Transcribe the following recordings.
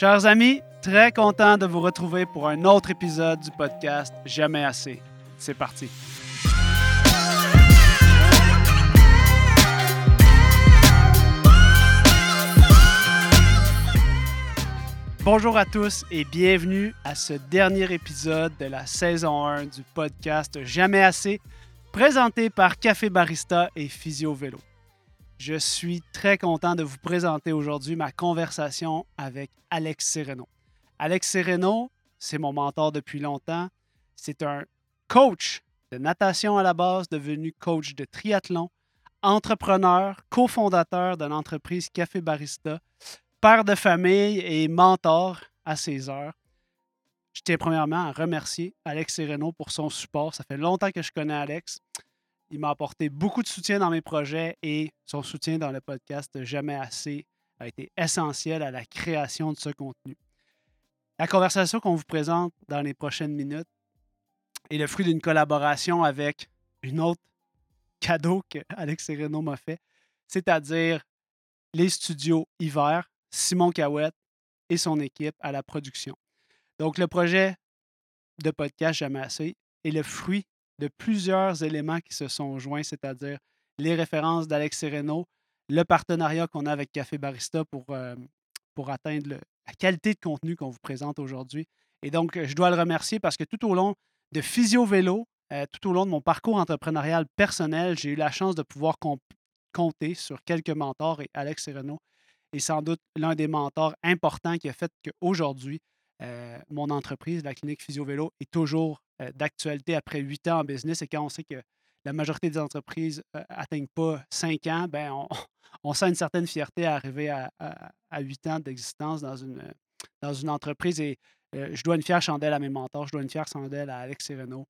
Chers amis, très content de vous retrouver pour un autre épisode du podcast Jamais assez. C'est parti. Bonjour à tous et bienvenue à ce dernier épisode de la saison 1 du podcast Jamais assez, présenté par Café Barista et Physio Vélo. Je suis très content de vous présenter aujourd'hui ma conversation avec Alex Sereno. Alex Sereno, c'est mon mentor depuis longtemps. C'est un coach de natation à la base, devenu coach de triathlon, entrepreneur, cofondateur d'une entreprise Café Barista, père de famille et mentor à ses heures. Je tiens premièrement à remercier Alex Sereno pour son support. Ça fait longtemps que je connais Alex. Il m'a apporté beaucoup de soutien dans mes projets et son soutien dans le podcast Jamais assez a été essentiel à la création de ce contenu. La conversation qu'on vous présente dans les prochaines minutes est le fruit d'une collaboration avec une autre cadeau que Alex Sereno m'a fait, c'est-à-dire les studios Hiver, Simon Cahouette et son équipe à la production. Donc, le projet de podcast Jamais assez est le fruit de plusieurs éléments qui se sont joints, c'est-à-dire les références d'Alex Sereno, le partenariat qu'on a avec Café Barista pour, euh, atteindre la qualité de contenu qu'on vous présente aujourd'hui. Et donc, je dois le remercier parce que tout au long de Physio Vélo, euh, tout au long de mon parcours entrepreneurial personnel, j'ai eu la chance de pouvoir compter sur quelques mentors et Alex Sereno est sans doute l'un des mentors importants qui a fait qu'aujourd'hui, euh, mon entreprise, la clinique Physio Vélo, est toujours euh, d'actualité après huit ans en business. Et quand on sait que la majorité des entreprises n'atteignent pas cinq ans, ben on, sent une certaine fierté à arriver à, huit ans d'existence dans une, dans une entreprise. Et je dois une fière chandelle à mes mentors, je dois une fière chandelle à Alex Sereno,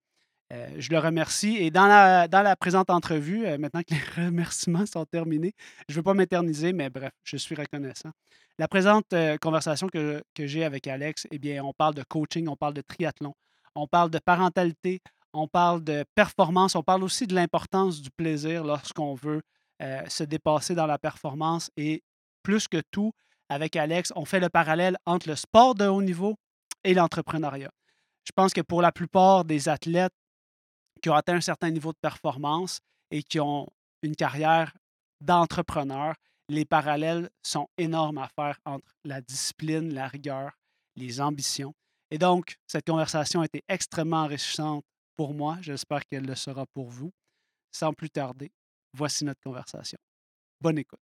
euh, je le remercie. Et dans la, dans la présente entrevue, euh, maintenant que les remerciements sont terminés, je ne veux pas m'éterniser, mais bref, je suis reconnaissant. La présente euh, conversation que, que j'ai avec Alex, eh bien, on parle de coaching, on parle de triathlon, on parle de parentalité, on parle de performance, on parle aussi de l'importance du plaisir lorsqu'on veut se dépasser dans la performance. Et plus que tout, avec Alex, on fait le parallèle entre le sport de haut niveau et l'entrepreneuriat. Je pense que pour la plupart des athlètes, qui ont atteint un certain niveau de performance et qui ont une carrière d'entrepreneur, les parallèles sont énormes à faire entre la discipline, la rigueur, les ambitions. Et donc, cette conversation a été extrêmement enrichissante pour moi. J'espère qu'elle le sera pour vous. Sans plus tarder, voici notre conversation. Bonne écoute.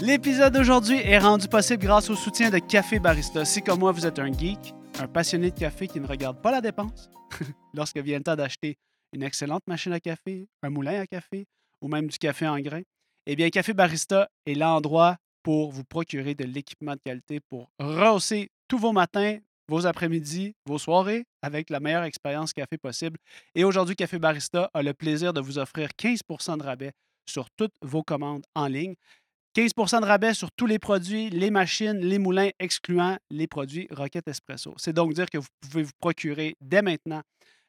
L'épisode d'aujourd'hui est rendu possible grâce au soutien de Café Barista. Si comme moi, vous êtes un geek, un passionné de café qui ne regarde pas la dépense lorsque vient le temps d'acheter une excellente machine à café, un moulin à café ou même du café en grains, eh bien, Café Barista est l'endroit pour vous procurer de l'équipement de qualité pour rehausser tous vos matins, vos après-midi, vos soirées avec la meilleure expérience café possible. Et aujourd'hui, Café Barista a le plaisir de vous offrir 15% de rabais sur toutes vos commandes en ligne. 15% de rabais sur tous les produits, les machines, les moulins, excluant les produits Rocket Espresso. C'est donc dire que vous pouvez vous procurer dès maintenant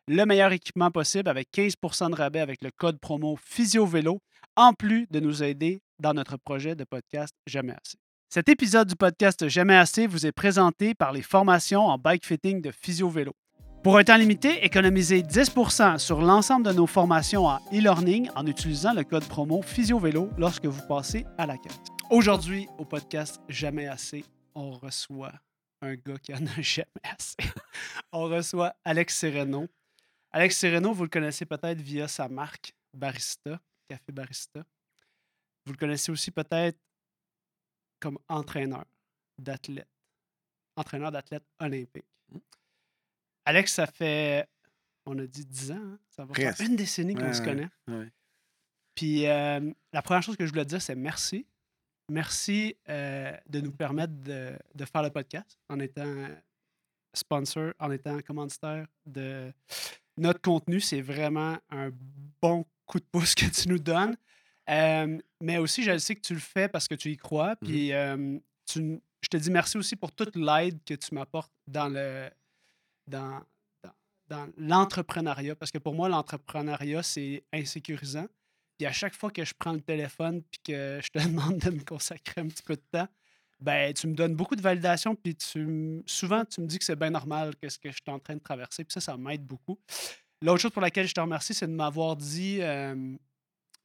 le meilleur équipement possible avec 15% de rabais avec le code promo PhysioVélo, en plus de nous aider dans notre projet de podcast Jamais assez. Cet épisode du podcast Jamais assez vous est présenté par les formations en bike fitting de PhysioVélo. Pour un temps limité, économisez 10% sur l'ensemble de nos formations en e-learning en utilisant le code promo PhysioVélo lorsque vous passez à la caisse. Aujourd'hui, au podcast Jamais assez, on reçoit un gars qui en a jamais assez. on reçoit Alex Sereno. Alex Sereno, vous le connaissez peut-être via sa marque Barista, Café Barista. Vous le connaissez aussi peut-être comme entraîneur d'athlète, entraîneur d'athlète olympique. Alex, ça fait, on a dit 10 ans, hein? ça va faire une décennie qu'on se connaît. Puis euh, la première chose que je voulais dire, c'est merci. Merci euh, de nous permettre de, faire le podcast en étant sponsor, en étant commanditaire de notre contenu. C'est vraiment un bon coup de pouce que tu nous donnes. Euh, mais aussi, je sais que tu le fais parce que tu y crois. Mm-hmm. Puis tu, je te dis merci aussi pour toute l'aide que tu m'apportes dans le, dans, l'entrepreneuriat. Parce que pour moi, l'entrepreneuriat, c'est insécurisant. Puis à chaque fois que je prends le téléphone puis que je te demande de me consacrer un petit peu de temps, ben tu me donnes beaucoup de validation puis tu souvent tu me dis que c'est bien normal que ce que je suis en train de traverser puis ça ça m'aide beaucoup. L'autre chose pour laquelle je te remercie c'est de m'avoir dit euh,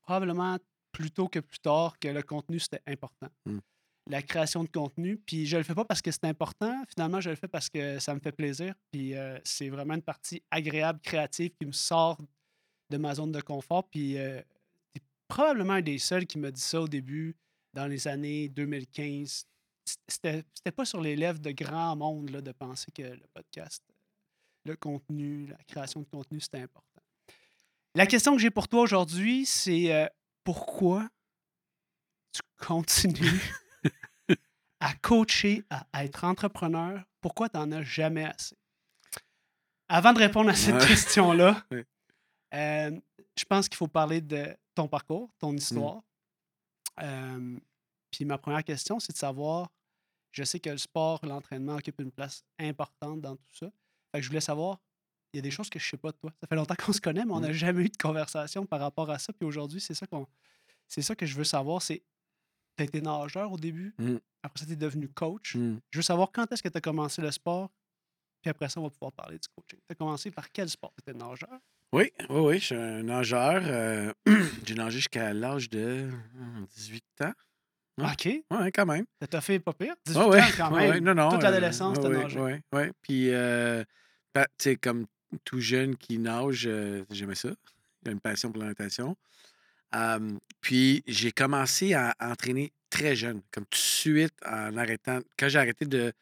probablement plus tôt que plus tard que le contenu c'était important. Mm. La création de contenu puis je le fais pas parce que c'est important, finalement je le fais parce que ça me fait plaisir puis euh, c'est vraiment une partie agréable créative qui me sort de ma zone de confort puis euh, t'es probablement un des seuls qui m'a dit ça au début dans les années 2015 c'était c'était pas sur les lèvres de grand monde là, de penser que le podcast, le contenu, la création de contenu, c'était important. La question que j'ai pour toi aujourd'hui, c'est euh, pourquoi tu continues à coacher, à être entrepreneur? Pourquoi tu n'en as jamais assez? Avant de répondre à cette question-là, euh, je pense qu'il faut parler de ton parcours, ton histoire. Euh, puis ma première question, c'est de savoir, je sais que le sport, l'entraînement occupe une place importante dans tout ça. Fait que je voulais savoir, il y a des choses que je sais pas de toi. Ça fait longtemps qu'on se connaît, mais on n'a Mm. jamais eu de conversation par rapport à ça. Puis aujourd'hui, c'est ça qu'on, c'est ça que je veux savoir. C'est, tu été nageur au début, Mm. après ça, tu es devenu coach. Hmm. Je veux savoir quand est-ce que tu as commencé le sport, puis après ça, on va pouvoir parler du coaching. Tu as commencé par quel sport? Tu étais nageur? Oui, oui, oui, je suis un nageur. euh, j'ai nagé jusqu'à l'âge de hum, 18 ans. Ouais. OK. Oui, quand même. Ça fait pas pire? 18 Ouais, ouais, ans quand même. ouais, non, non, Toute euh, l'adolescence, ouais, t'as ouais, nagé. ouais, ouais. Puis, euh, bah, tu sais, comme tout jeune qui nage, euh, j'aimais ça. J'ai une passion pour la natation. Euh, puis, j'ai commencé à entraîner très jeune, comme tout de suite en arrêtant. Quand j'ai arrêté de,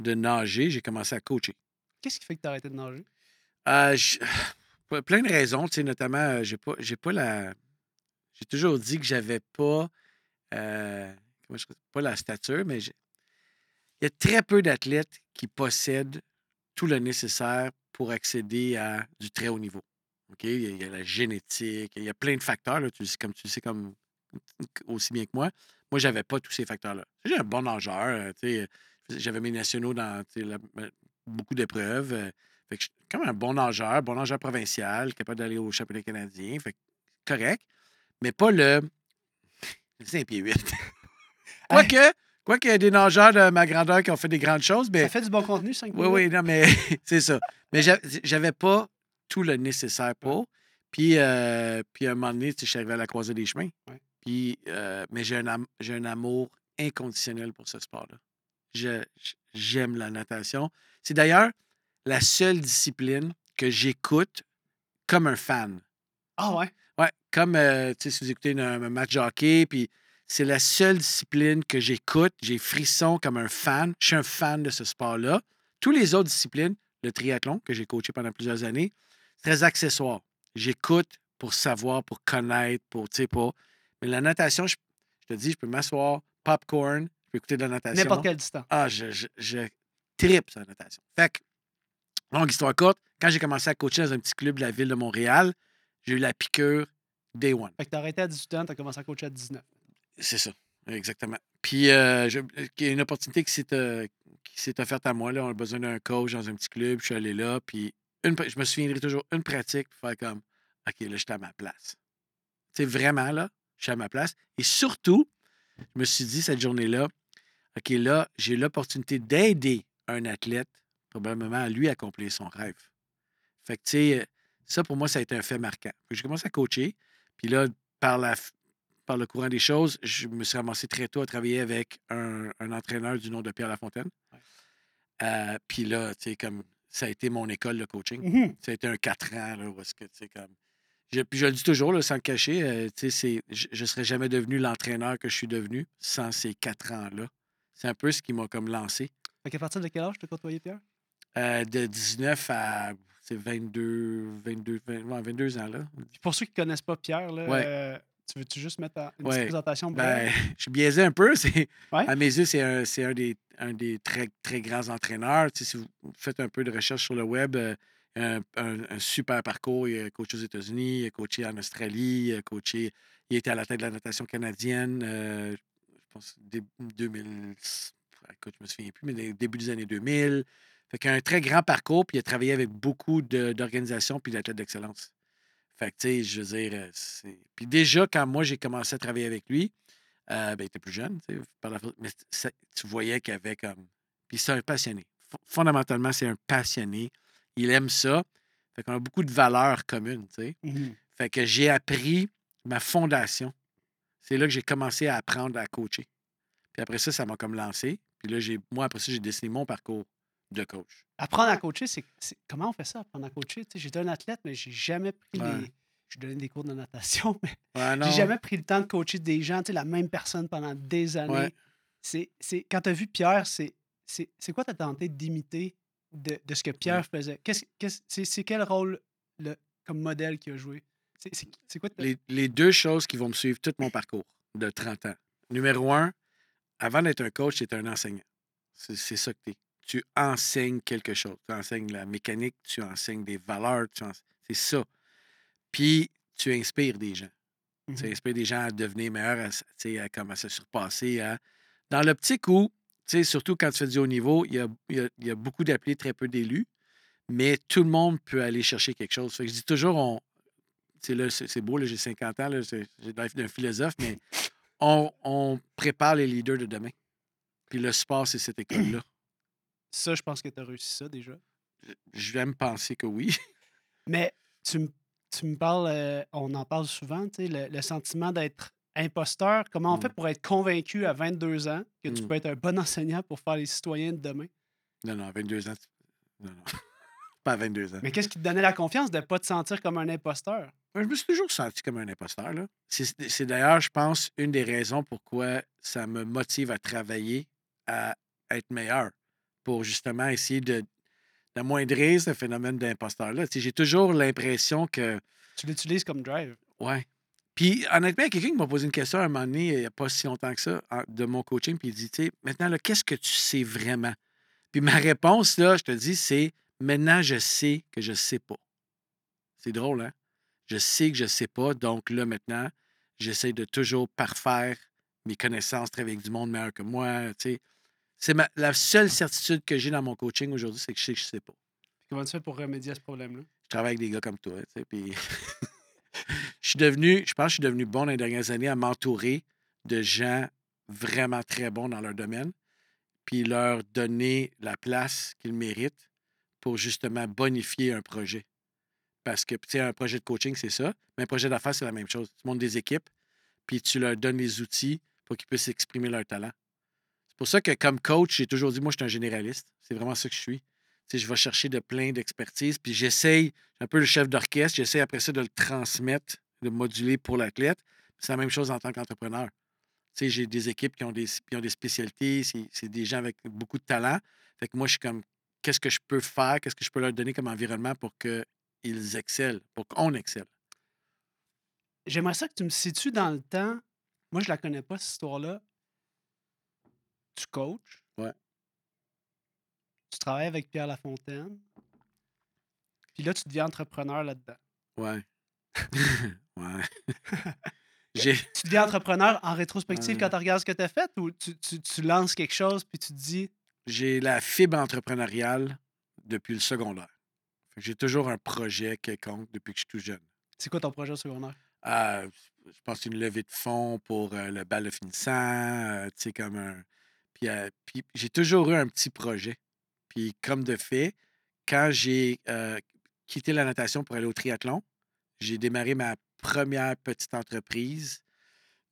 de nager, j'ai commencé à coacher. Qu'est-ce qui fait que tu as arrêté de nager? Euh, je- pe- plein de raisons, tu sais, notamment, j'ai pas, j'ai pas la. J'ai toujours dit que j'avais pas. euh, comment je pas la stature, mais il y a très peu d'athlètes qui possèdent tout le nécessaire pour accéder à du très haut niveau. OK? Il y a, la génétique, il y a plein de facteurs, là, tu comme tu le sais comme aussi bien que moi. Moi, j'avais pas tous ces facteurs-là. J'ai un bon nageur, euh, sais, j'avais mes nationaux dans la- ma- beaucoup d'épreuves. euh, fait que je suis comme un bon nageur, bon nageur provincial, capable d'aller au championnat canadien. Fait que correct. Mais pas le. C'est un pied 8. Quoique, quoique, il y a des nageurs de ma grandeur qui ont fait des grandes choses, mais. Ça fait du bon contenu, 5 Oui, oui, non, mais c'est ça. Mais j'a- j'avais pas tout le nécessaire pour. Puis, euh, puis à un moment donné, je suis arrivé à la croisée des chemins. Ouais. Puis, euh, mais j'ai un, am- un amour inconditionnel pour ce sport-là. J'aime la natation. C'est d'ailleurs la seule discipline que j'écoute comme un fan. Ah ouais? Ouais, comme euh, tu sais, si vous écoutez un, un match de hockey, puis c'est la seule discipline que j'écoute. J'ai frisson comme un fan. Je suis un fan de ce sport-là. Toutes les autres disciplines, le triathlon, que j'ai coaché pendant plusieurs années, très accessoire. J'écoute pour savoir, pour connaître, pour, tu sais, pas. Mais la natation, je, je te dis, je peux m'asseoir, popcorn, je peux écouter de la natation. N'importe quel distance. Ah, je, je, je tripe sur la natation. Fait que, longue histoire courte, quand j'ai commencé à coacher dans un petit club de la ville de Montréal, j'ai eu la piqûre day one. Fait que t'as arrêté à 18 ans, t'as commencé à coacher à 19. C'est ça, exactement. Puis, euh, je- il y a une opportunité qui s'est, euh, qui s'est offerte à moi. Là. On a besoin d'un coach dans un petit club. Je suis allé là. Puis, une, je me souviendrai toujours une pratique pour faire comme OK, là, je suis à ma place. Tu sais, vraiment, là, je suis à ma place. Et surtout, je me suis dit cette journée-là, OK, là, j'ai l'opportunité d'aider un athlète, probablement à lui accomplir son rêve. Fait que, tu sais, ça, pour moi, ça a été un fait marquant. J'ai commencé à coacher. Puis là, par, la, par le courant des choses, je me suis ramassé très tôt à travailler avec un, un entraîneur du nom de Pierre Lafontaine. Ouais. Euh, puis là, tu sais, comme ça a été mon école de coaching. Mhm. Ça a été un quatre ans, là, où est-ce que, tu sais, comme... Je, puis je le dis toujours, là, sans le cacher, euh, tu sais, c'est- je ne serais jamais devenu l'entraîneur que je suis devenu sans ces quatre ans-là. C'est un peu ce qui m'a comme lancé. Fait qu'à partir de quel âge t'as côtoyé Pierre? Euh, de 19 à c'est 22, 22, 20 ouais, 22 ans, là. Puis pour ceux qui connaissent pas Pierre, là, Ouais. euh, tu veux-tu juste mettre en- une Ouais. petite présentation Ben, je suis biaisé un peu. Ouais. À mes yeux, c'est un, c'est un des, un des très, très grands entraîneurs. Tu sais, si vous faites un peu de recherche sur le web, euh, un, un- un super parcours. Il a coaché aux États-Unis, il a coaché en Australie, il a coaché. Il était à la tête de la natation canadienne, euh, je pense, début 2000. Écoute, je me souviens plus, mais dé- début des années 2000. Fait qu'il a un très grand parcours, puis il a travaillé avec beaucoup de- d'organisations puis d'athlètes d'excellence. Fait que, tu sais, je veux dire, euh, c'est. Puis déjà, quand moi, j'ai commencé à travailler avec lui, euh, ben, il était plus jeune, tu sais, par la... mais ça- tu voyais qu'il avait comme. Puis c'est un passionné. F- Fondamentalement, c'est un passionné. Il aime ça. Fait qu'on a beaucoup de valeurs communes, tu sais. Mhm. Fait que j'ai appris ma fondation. C'est là que j'ai commencé à apprendre à coacher. Puis après ça, ça m'a comme lancé. Puis là, j'ai, moi, après ça, j'ai dessiné mon parcours de coach. Apprendre à coacher, c'est comment on fait ça, apprendre à coacher? Tu J'étais un athlète, mais j'ai jamais pris Ouais. les. Je donnais des cours de natation, mais Ouais, j'ai jamais pris le temps de coacher des gens, tu la même personne pendant des années. Ouais. C'est, c'est, quand tu as vu Pierre, c'est, c'est, c'est quoi t'as tenté d'imiter de, de ce que Pierre faisait? Qu'est-ce, qu'est-ce- c'est, c'est quel rôle le, comme modèle qu'il a joué? C'est, quoi? les, les deux choses qui vont me suivre tout mon parcours de 30 ans. Numéro un, avant d'être un coach, tu es un enseignant. C'est c'est ça que tu es. Tu enseignes quelque chose. Tu enseignes la mécanique, tu enseignes des valeurs, tu ense- c'est ça. Puis, tu inspires des gens. Tu Mhm. inspires des gens à devenir meilleurs, à, tu à, comme à se surpasser. à- Dans l'optique où, tu surtout quand tu fais du haut niveau, il y a, y a- il y a beaucoup d'appelés, très peu d'élus, mais tout le monde peut aller chercher quelque chose. Fait que je dis toujours, on, tu c'est beau, j'ai 50 ans, j'ai l'air d'un philosophe, mais on, on prépare les leaders de demain. Puis le sport, c'est cette école-là. Ça, je pense que tu as réussi ça déjà. Je vais me penser que oui. Mais tu me, tu me parles, euh, on en parle souvent, tu sais, le, le sentiment d'être imposteur. Comment on Mm. fait pour être convaincu à 22 ans que tu Mm. peux être un bon enseignant pour faire les citoyens de demain? Non, non, à 22 ans. Non, non. Pas à 22 ans. Mais qu'est-ce qui te donnait la confiance de ne pas te sentir comme un imposteur? Je me suis toujours senti comme un imposteur. là. C'est c'est d'ailleurs, je pense, une des raisons pourquoi ça me motive à travailler, à être meilleur, pour justement essayer de d'amoindrir ce phénomène d'imposteur-là. J'ai toujours l'impression que. Tu l'utilises comme drive. Ouais. Puis, honnêtement, il y a quelqu'un qui m'a posé une question à un moment donné, il n'y a pas si longtemps que ça, de mon coaching, puis il dit, tu sais, maintenant, là, qu'est-ce que tu sais vraiment? Puis ma réponse, là, je te dis, c'est maintenant, je sais que je ne sais pas. C'est drôle, hein? Je sais que je ne sais pas, donc là, maintenant, j'essaie de toujours parfaire mes connaissances, travailler avec du monde meilleur que moi, tu sais. C'est ma- la seule certitude que j'ai dans mon coaching aujourd'hui, c'est que je sais que je ne sais pas. Comment tu fais pour remédier à ce problème-là? Je travaille avec des gars comme toi, puis je suis devenu, je pense que je suis devenu bon dans les dernières années à m'entourer de gens vraiment très bons dans leur domaine, puis leur donner la place qu'ils méritent pour justement bonifier un projet. Parce que, tu sais, un projet de coaching, c'est ça, mais un projet d'affaires, c'est la même chose. Tu montes des équipes, puis tu leur donnes les outils pour qu'ils puissent exprimer leur talent. C'est pour ça que, comme coach, j'ai toujours dit, moi, je suis un généraliste. C'est vraiment ça que je suis. Je vais chercher de plein d'expertise, puis j'essaye, un peu le chef d'orchestre, j'essaie après ça de le transmettre, de moduler pour l'athlète. C'est la même chose en tant qu'entrepreneur. J'ai des équipes qui ont des, qui ont des spécialités, c'est c'est des gens avec beaucoup de talent. Fait que moi, je suis comme, qu'est-ce que je peux faire, qu'est-ce que je peux leur donner comme environnement pour qu'ils excellent, pour qu'on excelle? J'aimerais ça que tu me situes dans le temps. Moi, je la connais pas, cette histoire-là. Tu coaches. Ouais. Tu travailles avec Pierre Lafontaine. Puis là, tu deviens entrepreneur là-dedans. Ouais. ouais. j'ai. Tu deviens entrepreneur en rétrospective Ouais. quand tu regardes ce que tu as fait ou tu, tu- tu lances quelque chose puis tu te dis j'ai la fibre entrepreneuriale depuis le secondaire. J'ai toujours un projet quelconque depuis que je suis tout jeune. c'est quoi ton projet au secondaire? Ah, je pense une levée de fonds pour euh, le bal de finissant, euh, tu sais, comme un. Puis, euh, puis j'ai toujours eu un petit projet. Puis, comme de fait, quand j'ai euh, quitté la natation pour aller au triathlon, j'ai démarré ma première petite entreprise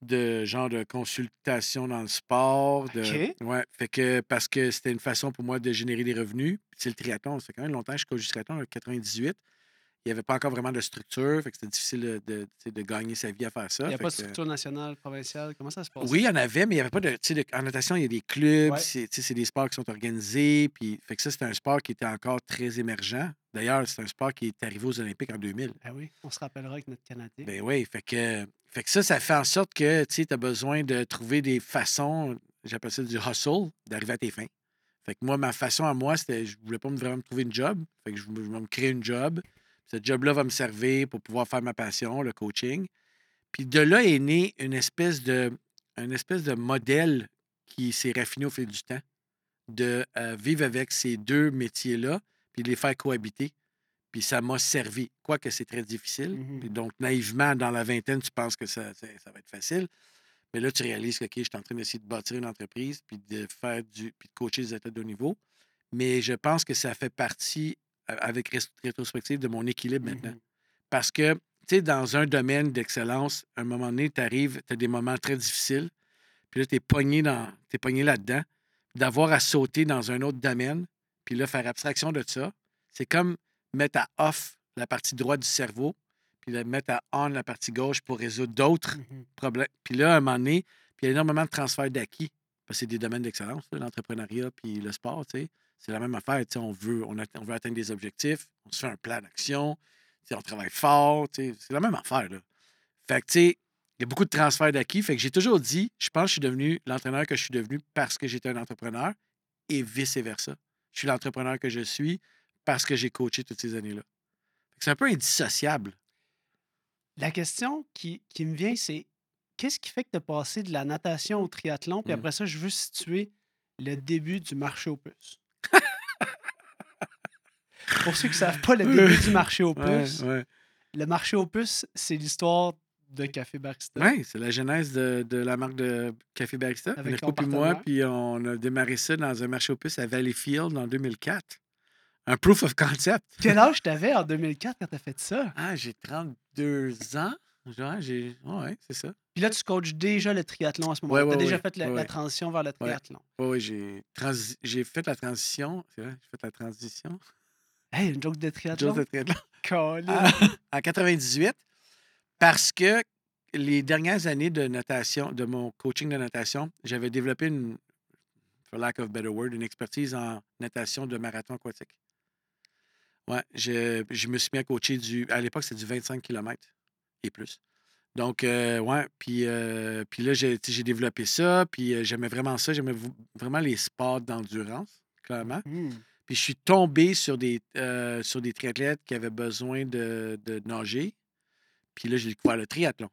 de genre de consultation dans le sport. De, OK. ouais, fait que parce que c'était une façon pour moi de générer des revenus. C'est le triathlon, c'est quand même longtemps que je coach du triathlon, en 98. Il n'y avait pas encore vraiment de structure, fait que c'était difficile de, de, gagner sa vie à faire ça. Il n'y a pas de structure nationale, provinciale? Comment ça se passe? oui, il y en avait, mais il n'y avait pas de. En natation, il y a des clubs, Ouais. c'est c'est des sports qui sont organisés. Puis, fait que ça, c'était un sport qui était encore très émergent. D'ailleurs, c'est un sport qui est arrivé aux Olympiques en 2000. Ah oui, on se rappellera avec notre Canadien. Ben oui, fait que, fait que ça, ça fait en sorte que tu as besoin de trouver des façons, j'appelle ça du hustle, d'arriver à tes fins. Fait que moi, ma façon à moi, c'était, je voulais pas me vraiment me trouver une job. Fait que je, voulais- je vais me créer une job. Ce job-là va me servir pour pouvoir faire ma passion, le coaching. Puis de là est né une espèce de, une espèce de modèle qui s'est raffiné au fil du temps, de euh, vivre avec ces deux métiers-là, puis de les faire cohabiter. Puis ça m'a servi. Quoique c'est très difficile. Puis donc, naïvement, dans la vingtaine, tu penses que ça, ça- ça va être facile. Mais là, tu réalises que, OK, je suis en train d'essayer de bâtir une entreprise, puis de faire du. puis de coacher des athlètes de haut niveau. Mais je pense que ça fait partie, avec ré- rétrospective, de mon équilibre maintenant. Mhm. Parce que, tu sais, dans un domaine d'excellence, à un moment donné, tu arrives, tu as des moments très difficiles, puis là, tu es pogné, dans, t'es pogné là-dedans. D'avoir à sauter dans un autre domaine, puis là, faire abstraction de ça, c'est comme mettre à off la partie droite du cerveau, puis mettre à on la partie gauche pour résoudre d'autres Mhm. problèmes. Puis là, à un moment donné, puis il y a énormément de transferts d'acquis, parce que c'est des domaines d'excellence, l'entrepreneuriat puis le sport, tu sais. C'est la même affaire, on veut, on, on veut atteindre des objectifs, on se fait un plan d'action, on travaille fort, c'est la même affaire, là. Fait que, tu sais, il y a beaucoup de transferts d'acquis. Fait que j'ai toujours dit, je pense que je suis devenu l'entraîneur que je suis devenu parce que j'étais un entrepreneur et vice-versa. Je suis l'entrepreneur que je suis parce que j'ai coaché toutes ces années-là. C'est un peu indissociable. La question qui, qui me vient, c'est qu'est-ce qui fait que tu as passé de la natation au triathlon? Puis Mm. après ça, je veux situer le début du marché aux puces. Pour ceux qui ne savent pas le début du marché aux puces, ouais. le marché aux puces, c'est l'histoire de Café Barista. Oui, c'est la genèse de, de la marque de Café Barista. Avec puis moi, puis on a démarré ça dans un marché aux puces à Valleyfield en 2004. Un proof of concept. Quel âge t'avais en 2004 quand tu as fait ça? Ah, j'ai 32 ans. Genre, j'ai. Ouais, c'est ça. Puis là, tu coaches déjà le triathlon à ce moment-là. Ouais, tu as déjà fait la, transition vers le triathlon. Oui, oui, j'ai transi- j'ai fait la transition. C'est vrai, j'ai fait la transition. Hey, une joke de triathlon? De triathlon. Ah, en 98, parce que les dernières années de natation, de mon coaching de natation, j'avais développé une, for lack of better word, une expertise en natation de marathon aquatique. Ouais, je, je me suis mis à coacher du. À l'époque, c'était du 25 km et plus. Donc, euh, ouais, puis, euh, puis là, j'ai développé ça, puis euh, j'aimais vraiment ça. J'aimais vraiment les sports d'endurance, clairement. Hmm. Puis je suis tombé sur des, euh, sur des triathlètes qui avaient besoin de, de nager. Puis là, j'ai découvert le triathlon.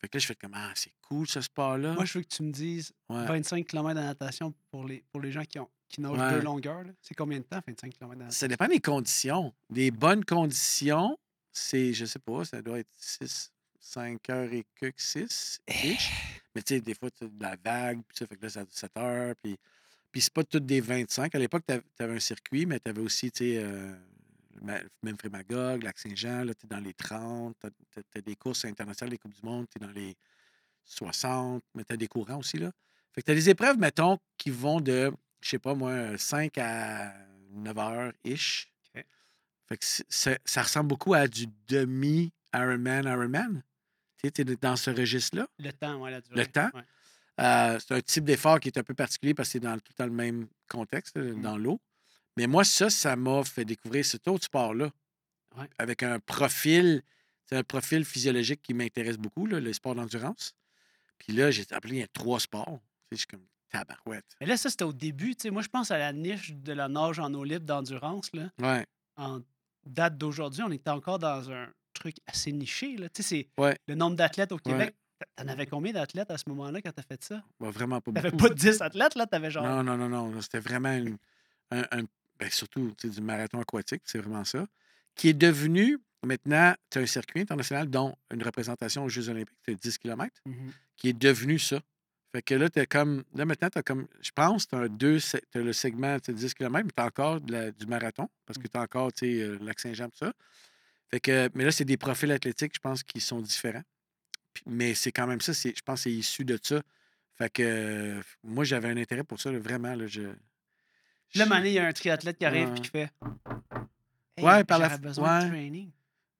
Fait que là, je fais comme Ah, c'est cool ce sport-là. Moi, je veux que tu me dises Ouais. 25 km de natation pour les, pour les gens qui, ont, qui nagent Ouais. deux longueurs. C'est combien de temps, 25 km de natation? Ça dépend des conditions. Des bonnes conditions, c'est, je sais pas, ça doit être 6, 5 heures et quelques 6 ish. Mais tu sais, des fois, tu as de la vague, puis ça fait que là, ça a 7 heures. Puis, puis c'est pas toutes des 25. À l'époque, tu avais un circuit, mais tu avais aussi, tu sais, euh, même Frémagogue, Lac-Saint-Jean, là, tu es dans les 30. Tu as, des courses internationales, les Coupes du Monde, tu es dans les 60, mais tu as des courants aussi, là. Fait que tu as des épreuves, mettons, qui vont de, je sais pas moi, 5 à 9 heures-ish. Fait que ça ressemble beaucoup à du demi-Ironman, Ironman. Tu es dans ce registre-là. Le temps, ouais, la durée. temps? ouais. Euh, c'est un type d'effort qui est un peu particulier parce que c'est dans, tout dans le même contexte, là, Mm. dans l'eau. Mais moi, ça, ça m'a fait découvrir cet autre sport-là. Ouais. Avec un profil, c'est un profil physiologique qui m'intéresse beaucoup, là, le sport d'endurance. Puis là, j'ai appelé il y a trois sports. Je suis comme tabarouette. Mais là, ça, c'était au début. tu sais, Moi, je pense à la niche de la nage en eau libre d'endurance. là. Ouais. En date d'aujourd'hui, on était encore dans un truc assez niché. Là. C'est Ouais. le nombre d'athlètes au. Québec. T'en avais combien d'athlètes à ce moment-là quand t'as fait ça? Bah, vraiment pas T'avais beaucoup. pas 10 athlètes, là? T'avais genre... Non, non, non, non. C'était vraiment une- un, un- ben, surtout tu du marathon aquatique, c'est vraiment ça. Qui est devenu, maintenant, tu as un circuit international, dont une représentation aux Jeux Olympiques, c'est 10 km. Qui est devenu ça. Fait que là, t'es comme. Là, maintenant, tu as comme. Je pense tu as, t'as le segment tu sais, 10 km, mais tu as encore de la- du marathon, parce que tu as encore tu sais, euh, Lac-Saint-Jean, tout ça. Fait que, mais là, c'est des profils athlétiques, je pense, qui sont différents. Mais c'est quand même ça, c'est- je pense que c'est issu de ça. Fait que euh, moi, j'avais un intérêt pour ça, là, vraiment. Là, je, là, il y a un triathlète qui arrive Ouais. et qui fait... Hey, Ouais, par la de ouais. training.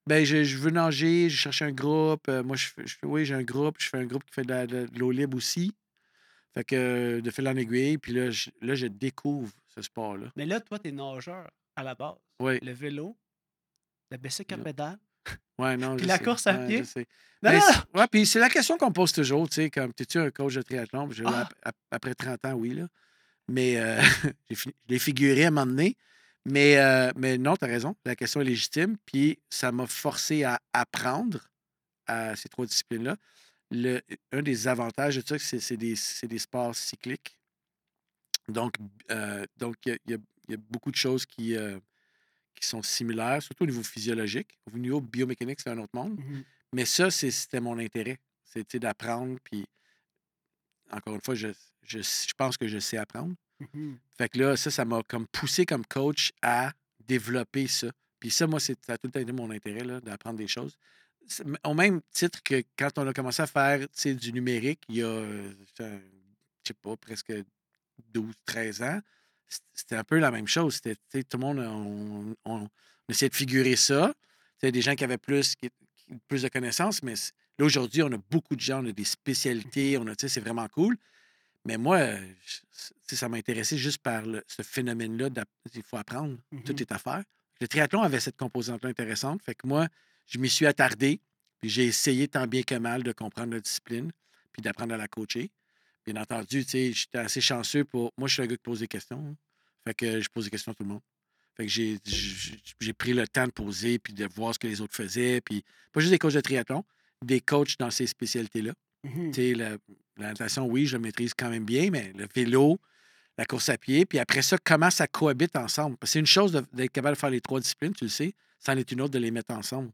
Ben, je, je veux nager, je cherche un groupe. euh, moi, je, je oui, j'ai un groupe. Je fais un groupe qui fait de, la- l'eau libre aussi. Fait que euh, de fil en aiguille. Puis là, je, là, je découvre ce sport-là. Mais là, toi, t'es nageur à la base. Oui. Le vélo, le bicycle à pédale. Ouais, non, Puis je la sais. course à Ouais, pied? je sais. Non, Mais non, c'est- ouais, puis c'est la question qu'on me pose toujours, tu sais, comme, t'es-tu un coach de triathlon? Je- Ah! ap- ap- Après 30 ans, oui, là. Mais euh, j'ai fini- je l'ai figuré à un moment donné. Mais, euh, mais non, tu as raison, la question est légitime. Puis ça m'a forcé à apprendre à ces trois disciplines-là. Le, un des avantages de ça, c'est c'est des, c'est des sports cycliques. Donc, euh, donc y y, il y a beaucoup de choses qui, euh, qui sont similaires, surtout au niveau physiologique. Au niveau biomécanique, c'est un autre monde. Mhm. Mais ça, c'était mon intérêt. C'était d'apprendre. Puis, encore une fois, je, je, je pense que je sais apprendre. Mhm. Fait que là, ça, ça m'a comme poussé comme coach à développer ça. Puis ça, moi, ça a tout le temps été mon intérêt, d'apprendre des choses. Au même titre que quand on a commencé à faire du numérique, il y a, euh, je sais pas, presque 12, 13 ans, c'était un peu la même chose. C'était, tout le monde, on, on- on essayait de figurer ça. Sais, des gens qui avaient plus, qui- qui- plus de connaissances, mais là, aujourd'hui, on a beaucoup de gens, on a des spécialités, on a, c'est vraiment cool. Mais moi, je- ça m'a intéressé juste par le- ce phénomène-là. Il faut apprendre. Tout est à faire. Le triathlon avait cette composante-là intéressante. Fait que moi, je m'y suis attardé. Puis j'ai essayé tant bien que mal de comprendre la discipline, puis d'apprendre à la coacher. Bien entendu, tu sais, j'étais assez chanceux pour. Moi, je suis un gars qui pose des questions. hein. Fait que je pose des questions à tout le monde. Fait que j'ai, pris le temps de poser, puis de voir ce que les autres faisaient. Puis pas juste des coachs de triathlon, des coachs dans ces spécialités-là. Tu sais, la, la natation, oui, je le maîtrise quand même bien, mais le vélo, la course à pied, puis après ça, comment ça cohabite ensemble? Parce que c'est une chose d'être capable de faire les trois disciplines, tu le sais, c'en est une autre de les mettre ensemble.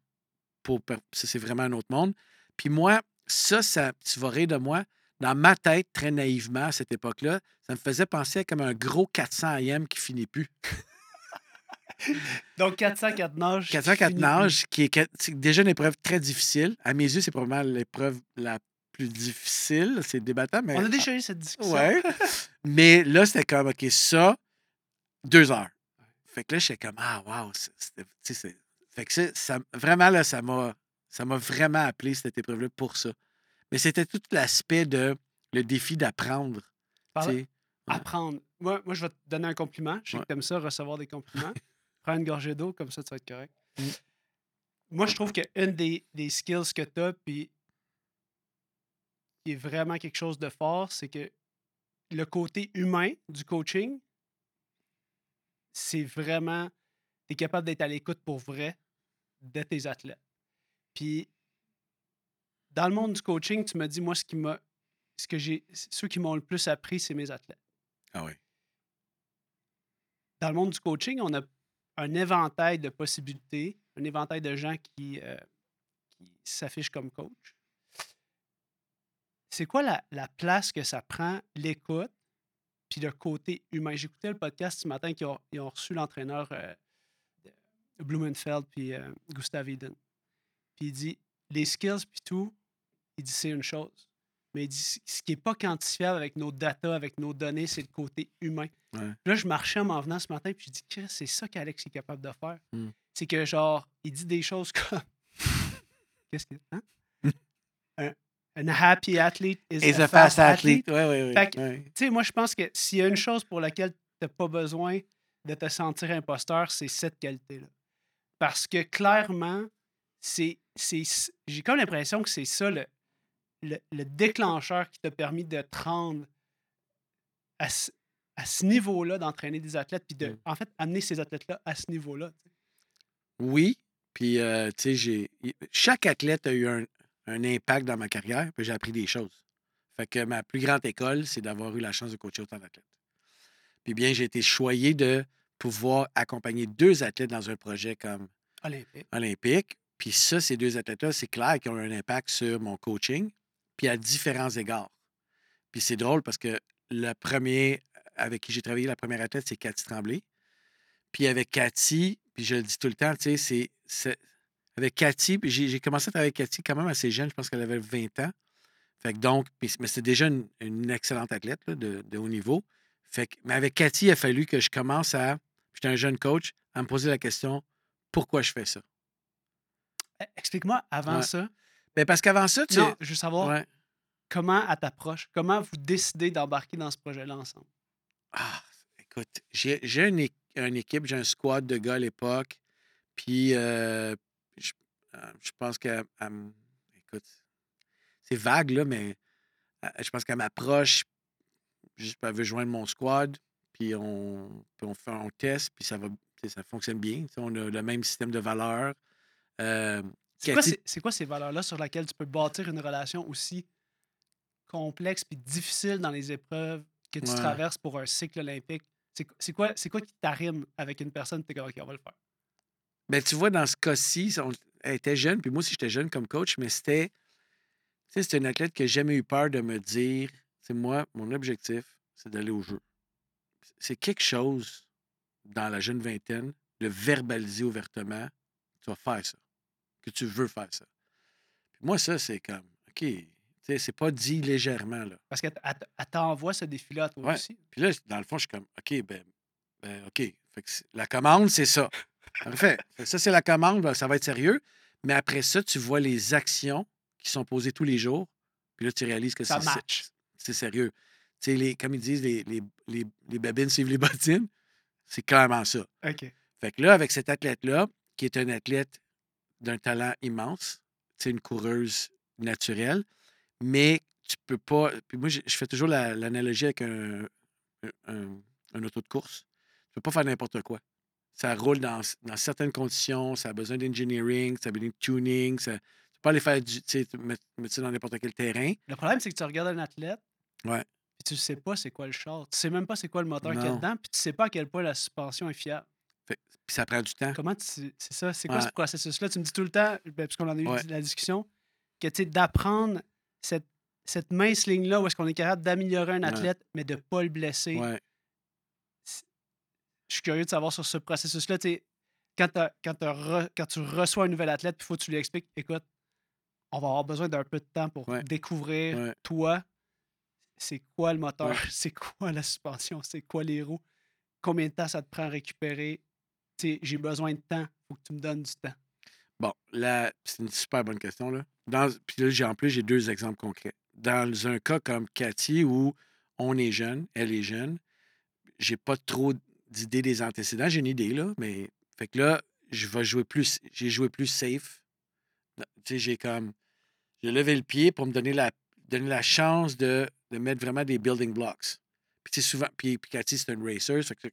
Pour, c'est vraiment un autre monde. Puis moi, ça, ça, tu vas rire de moi, dans ma tête, très naïvement, à cette époque-là, ça me faisait penser à comme un gros 400 AM qui finit plus. Donc 404 nages. 404 fini nages, qui est, déjà une épreuve très difficile. À mes yeux, c'est probablement l'épreuve la plus difficile. C'est débattable, mais. On a déjà eu cette discussion. Ouais. Mais là, c'était comme, OK, ça, deux heures. Fait que là, j'étais comme, ah, wow. Fait que ça, ça- vraiment, là, ça m'a, ça m'a vraiment appelé cette épreuve-là pour ça. Mais c'était tout l'aspect de le défi d'apprendre. Tu. Apprendre. Moi, moi, je vais te donner un compliment. Je sais Ouais. que t'aimes ça, recevoir des compliments. Prends une gorgée d'eau, comme ça, tu vas être correct. Mm. Moi, je trouve qu'une des, des skills que tu as, puis qui est vraiment quelque chose de fort, c'est que le côté humain du coaching, c'est vraiment. Tu es capable d'être à l'écoute pour vrai de tes athlètes. Puis, dans le monde du coaching, tu m'as dit, moi, ce qui m'a. Ce que j'ai. Ceux qui m'ont le plus appris, c'est mes athlètes. Ah oui. Dans le monde du coaching, on a un éventail de possibilités, un éventail de gens qui, euh, qui s'affichent comme coach. C'est quoi la, la place que ça prend, l'écoute, puis le côté humain? J'écoutais le podcast ce matin qui ont, ils ont reçu l'entraîneur euh, Blumenfeld puis euh, Gustav Eden. Puis il dit les skills puis tout, il dit c'est une chose. Mais il dit ce qui n'est pas quantifiable avec nos data, avec nos données, c'est le côté humain. Ouais. Là, je marchais en m'en venant ce matin, puis je dis Chris, c'est ça qu'Alex est capable de faire. Mm. C'est que, genre, il dit des choses comme. Qu'est-ce que. Hein? un, un happy athlete is Et a, a fast athlete. athlete. Oui, oui, oui. Fait que- ouais. Tu sais, moi, je pense que s'il y a une chose pour laquelle tu n'as pas besoin de te sentir imposteur, c'est cette qualité-là. Parce que clairement, c'est, j'ai comme l'impression que c'est ça le, le, le déclencheur qui t'a permis de te rendre à ce, niveau-là, d'entraîner des athlètes, puis de, Mm. en fait, amener ces athlètes-là à ce niveau-là. Oui. Puis, euh, tu sais, Chaque athlète a eu un, un impact dans ma carrière, puis j'ai appris des choses. Fait que ma plus grande école, c'est d'avoir eu la chance de coacher autant d'athlètes. Puis bien, j'ai été choyé de pouvoir accompagner deux athlètes dans un projet comme Olympique. olympique. Puis ça, ces deux athlètes-là, c'est clair qu'ils ont eu un impact sur mon coaching, puis à différents égards. Puis c'est drôle parce que le premier avec qui j'ai travaillé, la première athlète, c'est Cathy Tremblay. Puis avec Cathy, puis je le dis tout le temps, tu sais, c'est- c'est. Avec Cathy, puis j'ai j'ai commencé à travailler avec Cathy quand même assez jeune, je pense qu'elle avait 20 ans. Fait que donc, mais c'était déjà une, une excellente athlète là, de, de haut niveau. Fait que, mais avec Cathy, il a fallu que je commence à. J'étais un jeune coach, à me poser la question pourquoi je fais ça? Eh, Explique-moi avant Ouais. ça. Ben parce qu'avant ça, tu Non, je veux savoir Ouais. comment elle t'approche, comment vous décidez d'embarquer dans ce projet-là ensemble? Ah, écoute, j'ai une, équipe, j'ai un squad de gars à l'époque. Puis, euh, je, euh, je pense m- Écoute, c'est vague, là, mais euh, je pense qu'elle m'approche. Juste, elle veut joindre mon squad. Puis, on, puis on fait un test. Puis, ça va. Ça fonctionne bien. On a le même système de valeurs. Euh, C'est quoi, ces- c'est quoi ces valeurs-là sur lesquelles tu peux bâtir une relation aussi complexe puis difficile dans les épreuves que tu Ouais. traverses pour un cycle olympique? C'est c'est quoi, c'est quoi qui t'arrime avec une personne? Tu es comme, OK, on va le faire? Ben, tu vois, dans ce cas-ci, on- elle était jeune, puis moi aussi, j'étais jeune comme coach, mais c'était. Tu sais, c'était une athlète qui n'a jamais eu peur de me dire c'est moi, mon objectif, c'est d'aller au jeu. C'est quelque chose dans la jeune vingtaine de verbaliser ouvertement tu vas faire ça, que tu veux faire ça. Puis moi, ça, c'est comme, OK, c'est pas dit légèrement, là. Parce qu'elle elle- elle t'envoie ce défi-là à toi Ouais. aussi? Puis là, dans le fond, je suis comme, OK, ben, ben, OK. Fait que la commande, c'est ça. Parfait. Ça, c'est la commande, ben, ça va être sérieux. Mais après ça, tu vois les actions qui sont posées tous les jours. Puis là, tu réalises que Ça c'est sérieux. Tu sais, les, comme ils disent, les, les, les, les babines suivent les bottines. C'est clairement ça. OK. Fait que là, avec cette athlète-là, qui est une athlète d'un talent immense, c'est une coureuse naturelle, mais tu peux pas. Puis moi, je je fais toujours la- l'analogie avec un, un, auto de course. Tu peux pas faire n'importe quoi. Ça roule dans, dans certaines conditions, ça a besoin d'engineering, ça a besoin de tuning, ça, tu peux pas aller faire du. Tu sais, mettre, mettre ça dans n'importe quel terrain. Le problème, c'est que tu regardes un athlète, Ouais. puis tu sais pas c'est quoi le char. Tu sais même pas c'est quoi le moteur qu'il y a dedans, puis tu sais pas à quel point la suspension est fiable. Fait- puis ça prend du temps. Comment tu. C'est ça, c'est quoi Ouais. ce processus-là? Tu me dis tout le temps, ben, puisqu'on en a eu Ouais. la discussion, que tu sais, d'apprendre cette, cette mince ligne-là où est-ce qu'on est capable d'améliorer un Ouais. athlète, mais de pas le blesser. Je suis curieux de savoir sur ce processus-là. Quand, quand, t'as re- quand tu reçois un nouvel athlète, il faut que tu lui expliques écoute, on va avoir besoin d'un peu de temps pour découvrir toi, c'est quoi le moteur, c'est quoi la suspension, c'est quoi les roues, combien de temps ça te prend à récupérer? J'ai besoin de temps, il faut que tu me donnes du temps. Bon, là, c'est une super bonne question. Là. Dans, puis là, j'ai, en plus, j'ai deux exemples concrets. Dans un cas comme Cathy, où on est jeune, elle est jeune, j'ai pas trop d'idées des antécédents. J'ai une idée, là, mais. Fait que là, je vais jouer plus. J'ai joué plus safe. Tu sais, j'ai comme. J'ai levé le pied pour me donner la, donner la chance de, de mettre vraiment des building blocks. Puis, souvent. Puis, puis Cathy, c'est une racer. Fait que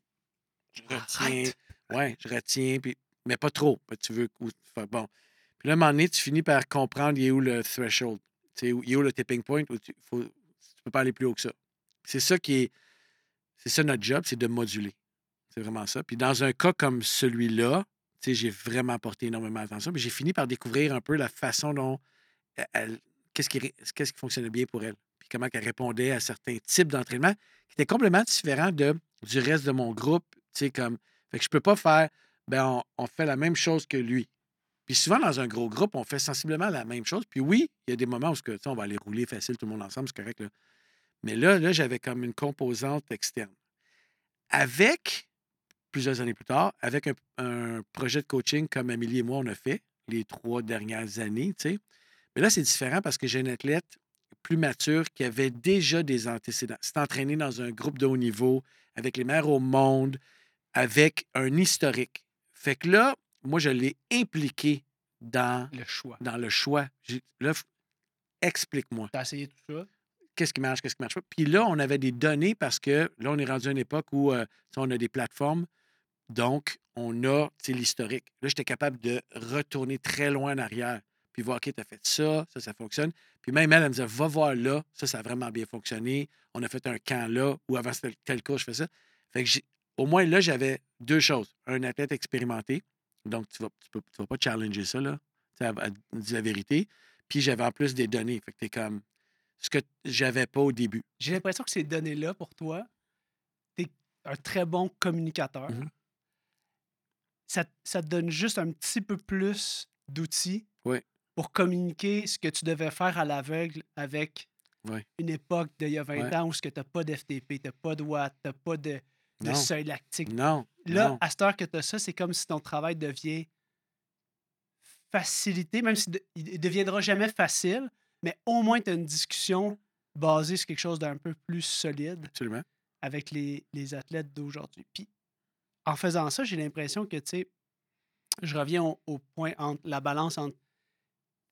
je retiens. Ouais, je retiens. Puis, mais pas trop. Tu veux. bon. Puis là, à un moment donné, tu finis par comprendre il est où le threshold. Tu sais, il est où le tipping point où tu faut, tu peux pas aller plus haut que ça. C'est ça qui est. C'est ça notre job, c'est de moduler. C'est vraiment ça. Puis dans un cas comme celui-là, tu sais, j'ai vraiment porté énormément attention. Puis j'ai fini par découvrir un peu la façon dont elle- elle- qu'est-ce qui, qu'est-ce qui fonctionnait bien pour elle. Puis comment elle répondait à certains types d'entraînement qui étaient complètement différents de, du reste de mon groupe. Tu sais, comme. Fait que je peux pas faire. Ben, on, fait la même chose que lui. Puis souvent, dans un gros groupe, on fait sensiblement la même chose. Puis oui, il y a des moments où on va aller rouler facile tout le monde ensemble, c'est correct. Là. Mais là, là j'avais comme une composante externe. Avec, plusieurs années plus tard, avec un, un projet de coaching comme Amélie et moi, on a fait les trois dernières années, tu sais. Mais là, c'est différent parce que j'ai une athlète plus mature qui avait déjà des antécédents. s'est entraînée dans un groupe de haut niveau, avec les meilleurs au monde, avec un historique. Fait que là, moi, je l'ai impliqué dans, Le choix. dans le choix. Là, explique-moi. Tu as essayé tout ça? Qu'est-ce qui marche, qu'est-ce qui marche pas? Puis là, on avait des données parce que là, on est rendu à une époque où euh, on a des plateformes. Donc, on a l'historique. Là, j'étais capable de retourner très loin en arrière. Puis voir, OK, tu as fait ça, ça, ça fonctionne. Puis même elle, elle me disait, va voir là, ça, ça a vraiment bien fonctionné. On a fait un camp là, ou avant c'était tel cours, je fais ça. Fait que j'ai- au moins là, j'avais deux choses. Un athlète expérimenté, donc tu ne vas, tu peux- tu vas pas challenger ça, là. Tu elle dit la vérité. Puis j'avais en plus des données. Fait que t'es comme ce que j'avais pas au début. J'ai l'impression que ces données-là, pour toi, tu es un très bon communicateur. Mhm. ça, ça te donne juste un petit peu plus d'outils Oui. pour communiquer ce que tu devais faire à l'aveugle avec Oui. une époque d'il y a 20 Ouais. ans où tu n'as pas d'FTP, tu n'as pas de watts, tu n'as pas de, de Non. seuil lactique. Non. Là, non. à cette heure que tu as ça, c'est comme si ton travail devient facilité, même s'il ne deviendra jamais facile, mais au moins tu as une discussion basée sur quelque chose d'un peu plus solide Absolument. avec les, les athlètes d'aujourd'hui. Puis, en faisant ça, j'ai l'impression que, tu sais, je reviens au, au point entre la balance entre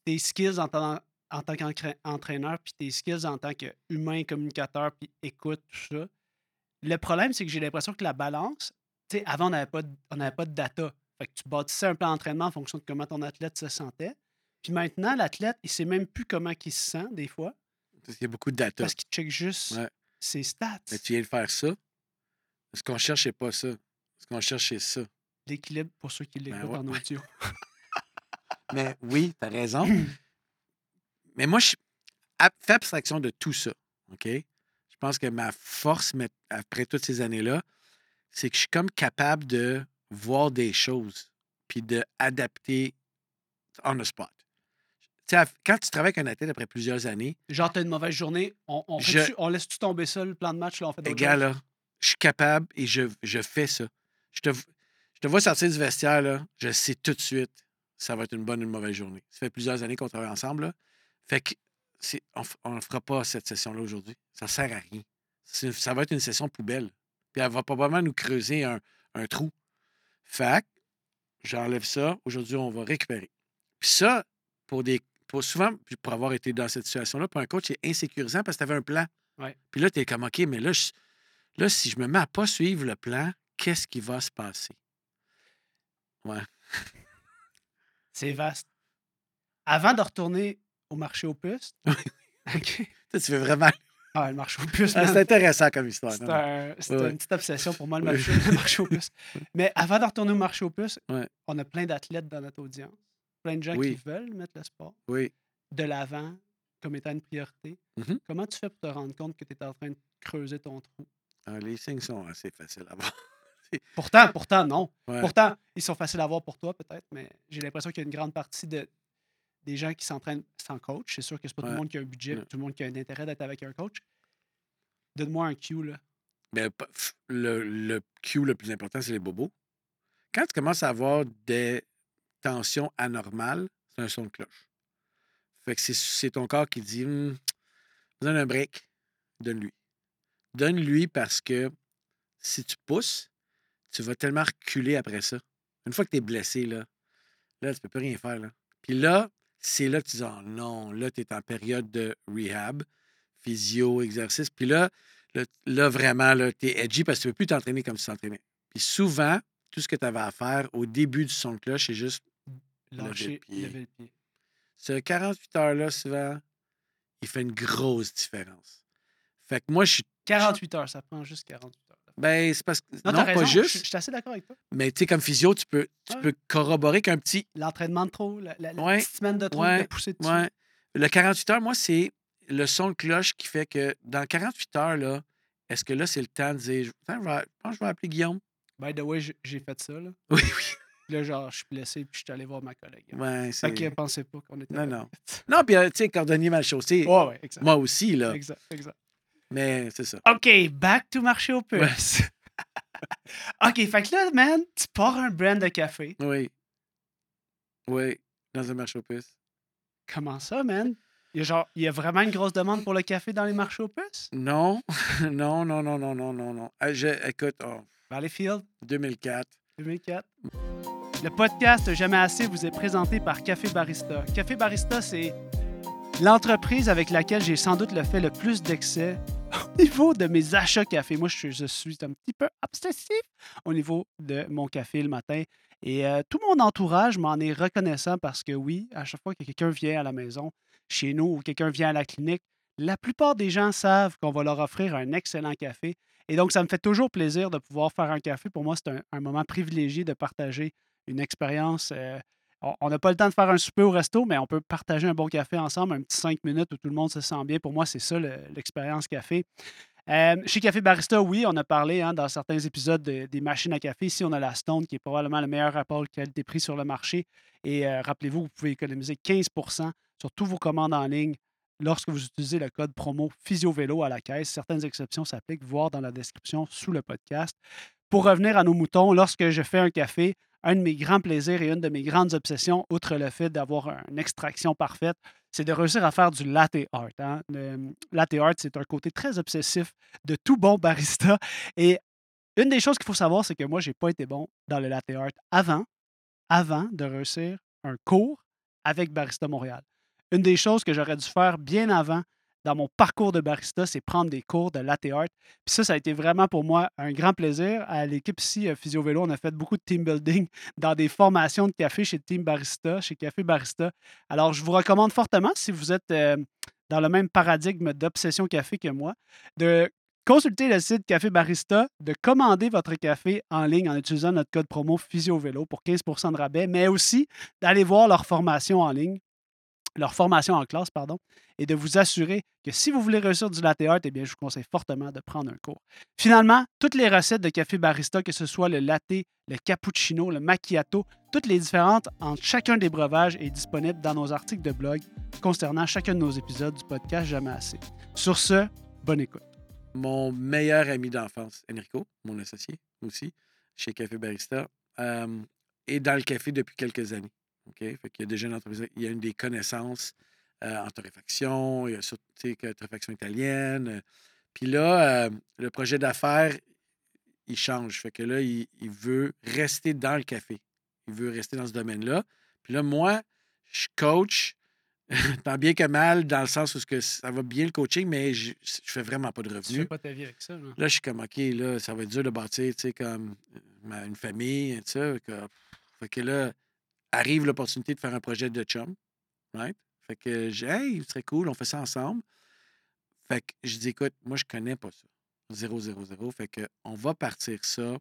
tes skills en tant, en tant qu'entraîneur puis tes skills en tant qu'humain, communicateur, puis écoute, tout ça. Le problème, c'est que j'ai l'impression que la balance, tu sais, avant, on n'avait pas, de- on pas de data. Fait que tu bâtissais un plan d'entraînement en fonction de comment ton athlète se sentait. Puis maintenant, l'athlète, il sait même plus comment il se sent, des fois, Il y a beaucoup de data. parce qu'il check juste Ouais. ses stats. Mais tu viens de faire ça. Ce qu'on cherche, c'est pas ça? Ce qu'on cherche, c'est ça? l'équilibre pour ceux qui l'écoutent ouais, en ouais. audio. Mais oui, tu as raison. Mais moi, je fais abstraction de tout ça. OK? Je pense que ma force, après toutes ces années-là, c'est que je suis comme capable de voir des choses puis d'adapter on the spot. Tu sais, à- quand tu travailles avec un athlète après plusieurs années, Genre, t'as une mauvaise journée, on, on, Je- fait-tu- on laisse-tu tomber ça, le plan de match, là, on fait les d'autres gars, là, je suis capable et je, je fais ça. Je te, je te vois sortir du vestiaire, là, je sais tout de suite ça va être une bonne ou une mauvaise journée. Ça fait plusieurs années qu'on travaille ensemble. Là. Fait que on ne fera pas cette session-là aujourd'hui. Ça sert à rien. Ça va être une session poubelle. Puis elle va probablement nous creuser un, un trou. Que j'enlève ça. Aujourd'hui, on va récupérer. Puis ça, pour des. Pour souvent, pour avoir été dans cette situation-là, pour un coach, c'est insécurisant parce que tu avais un plan. Ouais. Puis là, tu es comme OK, mais là, je- là, si je me mets à pas suivre le plan, qu'est-ce qui va se passer? Ouais. C'est vaste. Avant de retourner au marché aux puces, OK. Tu fais vraiment. Ah, le marché aux puces, Ah, c'est intéressant comme histoire. C'est un- Ouais. une petite obsession pour moi, le marché, le marché aux puces. Mais avant de retourner au marché aux puces, Ouais. on a plein d'athlètes dans notre audience. Plein de gens Oui. qui veulent mettre le sport Oui. de l'avant comme étant une priorité. Mhm. Comment tu fais pour te rendre compte que tu es en train de creuser ton trou? Ah, les signes sont assez faciles à voir. Pourtant, pourtant, non. Ouais. Pourtant, ils sont faciles à voir pour toi, peut-être, mais j'ai l'impression qu'il y a une grande partie de, des gens qui s'entraînent sans coach. C'est sûr que c'est pas tout le monde qui a un budget, tout le monde qui a un intérêt d'être avec un coach. Donne-moi un cue, là. Le, le cue le plus important, c'est les bobos. Quand tu commences à avoir des tensions anormales, c'est un son de cloche. Fait que c'est- c'est ton corps qui dit Hum, donne un break, donne-lui. Donne-lui parce que si tu pousses, tu vas tellement reculer après ça. Une fois que tu es blessé, là, là, tu peux plus rien faire. Là. Puis là, c'est là que tu dis Oh non, là, tu es en période de rehab, physio, exercice. Puis là, là, là, vraiment, tu es edgy parce que tu ne peux plus t'entraîner comme tu t'entraînais. Puis souvent, tout ce que tu avais à faire au début du son de cloche, c'est juste Lâcher, pied. lever le pied. ce 48 heures-là, souvent, il fait une grosse différence. Fait que moi, je suis. 48 heures, ça prend juste 48 heures. Ben, c'est parce que. Non, Non, t'as raison, pas juste. Je je suis assez d'accord avec toi. Mais tu sais, comme physio, tu peux, tu Ouais. peux corroborer qu'un petit. L'entraînement de trop, la, la- petite semaine de trop, ouais, de pousser dessus. Ouais. Le 48 heures, moi, c'est le son de cloche qui fait que dans 48 heures, là, est-ce que là, c'est le temps de dire Attends, je, vais, je pense que je vais appeler Guillaume? By the way, j'ai- fait ça. Là. Oui, oui. Puis là, genre, je suis blessé, puis je suis allé voir ma collègue. Ouais, c'est. Fait qu'elle pensait pas qu'on était. Non, non. Non, puis, euh, tu sais, cordonnier mal chaussé, Ouais, ouais, exact. moi aussi, là. Exact, exact. Mais c'est ça. OK, back to marché aux puces. OK, fait que là, man, tu pars un brand de café. Oui. Oui, dans un marché aux puces. Comment ça, man? Il y a, genre, il y a vraiment une grosse demande pour le café dans les marchés aux puces? Non, non, non, non, non, non, non, non. Ah, écoute, oh, Valleyfield, 2004. 2004. Le podcast Jamais assez vous est présenté par Café Barista. Café Barista, c'est l'entreprise avec laquelle j'ai sans doute le fait le plus d'excès niveau de mes achats café. Moi, je, suis- un petit peu obsessif au niveau de mon café le matin. Et euh, tout mon entourage m'en est reconnaissant parce que oui, à chaque fois que quelqu'un vient à la maison, chez nous, ou quelqu'un vient à la clinique, la plupart des gens savent qu'on va leur offrir un excellent café. Et donc, ça me fait toujours plaisir de pouvoir faire un café. Pour moi, c'est un, un moment privilégié de partager une expérience. euh, on- n'a pas le temps de faire un souper au resto, mais on peut partager un bon café ensemble, un petit cinq minutes où tout le monde se sent bien. Pour moi, c'est ça le- l'expérience café. Euh, chez Café Barista, oui, on a parlé hein, dans certains épisodes de- des machines à café. Ici, on a la Stone, qui est probablement le meilleur rapport qualité-prix sur le marché. Et euh, rappelez-vous, vous pouvez économiser 15% sur tous vos commandes en ligne lorsque vous utilisez le code promo PhysioVélo à la caisse. Certaines exceptions s'appliquent, voir dans la description sous le podcast. Pour revenir à nos moutons, lorsque je fais un café, un de mes grands plaisirs et une de mes grandes obsessions, outre le fait d'avoir une extraction parfaite, c'est de réussir à faire du latte art. hein. Le latte art, c'est un côté très obsessif de tout bon barista. Et une des choses qu'il faut savoir, c'est que moi, je n'ai pas été bon dans le latte art avant, avant de réussir un cours avec Barista Montréal. Une des choses que j'aurais dû faire bien avant dans mon parcours de barista, c'est prendre des cours de latte art. Puis ça, ça a été vraiment pour moi un grand plaisir. À l'équipe ici, euh, Physio Vélo, on a fait beaucoup de team building dans des formations de café chez Team Barista, chez Café Barista. Alors, je vous recommande fortement, si vous êtes euh, dans le même paradigme d'obsession café que moi, de consulter le site Café Barista, de commander votre café en ligne en utilisant notre code promo PhysioVélo pour 15% de rabais, mais aussi d'aller voir leur formation en ligne, leur formation en classe, pardon, et de vous assurer que si vous voulez réussir du latte art, eh bien, je vous conseille fortement de prendre un cours. Finalement, toutes les recettes de café barista, que ce soit le latte, le cappuccino, le macchiato, toutes les différentes entre chacun des breuvages est disponible dans nos articles de blog concernant chacun de nos épisodes du podcast Jamais assez. Sur ce, bonne écoute. Mon meilleur ami d'enfance, Enrico, mon associé aussi, chez Café Barista, euh, est dans le café depuis quelques années. OK? Fait qu'il y a déjà une entreprise, il y a une des connaissances euh, en torréfaction, il y a surtout torréfaction italienne. Euh. Puis là, euh, le projet d'affaires, il change. Fait que là, il, veut rester dans le café. Il veut rester dans ce domaine-là. Puis là, moi, je coach, tant bien que mal, dans le sens où que ça va bien le coaching, mais je, ne fais vraiment pas de revenus. Tu fais pas ta vie avec ça. Là, là je suis comme, OK, là, ça va être dur de bâtir, tu sais, comme une famille, tu sais. Fait que là, arrive l'opportunité de faire un projet de chum. Right? Fait que j'ai, hey, serait cool, on fait ça ensemble. Fait que je dis, écoute, moi, je connais pas ça. 0, 0, 0. Fait que on va partir ça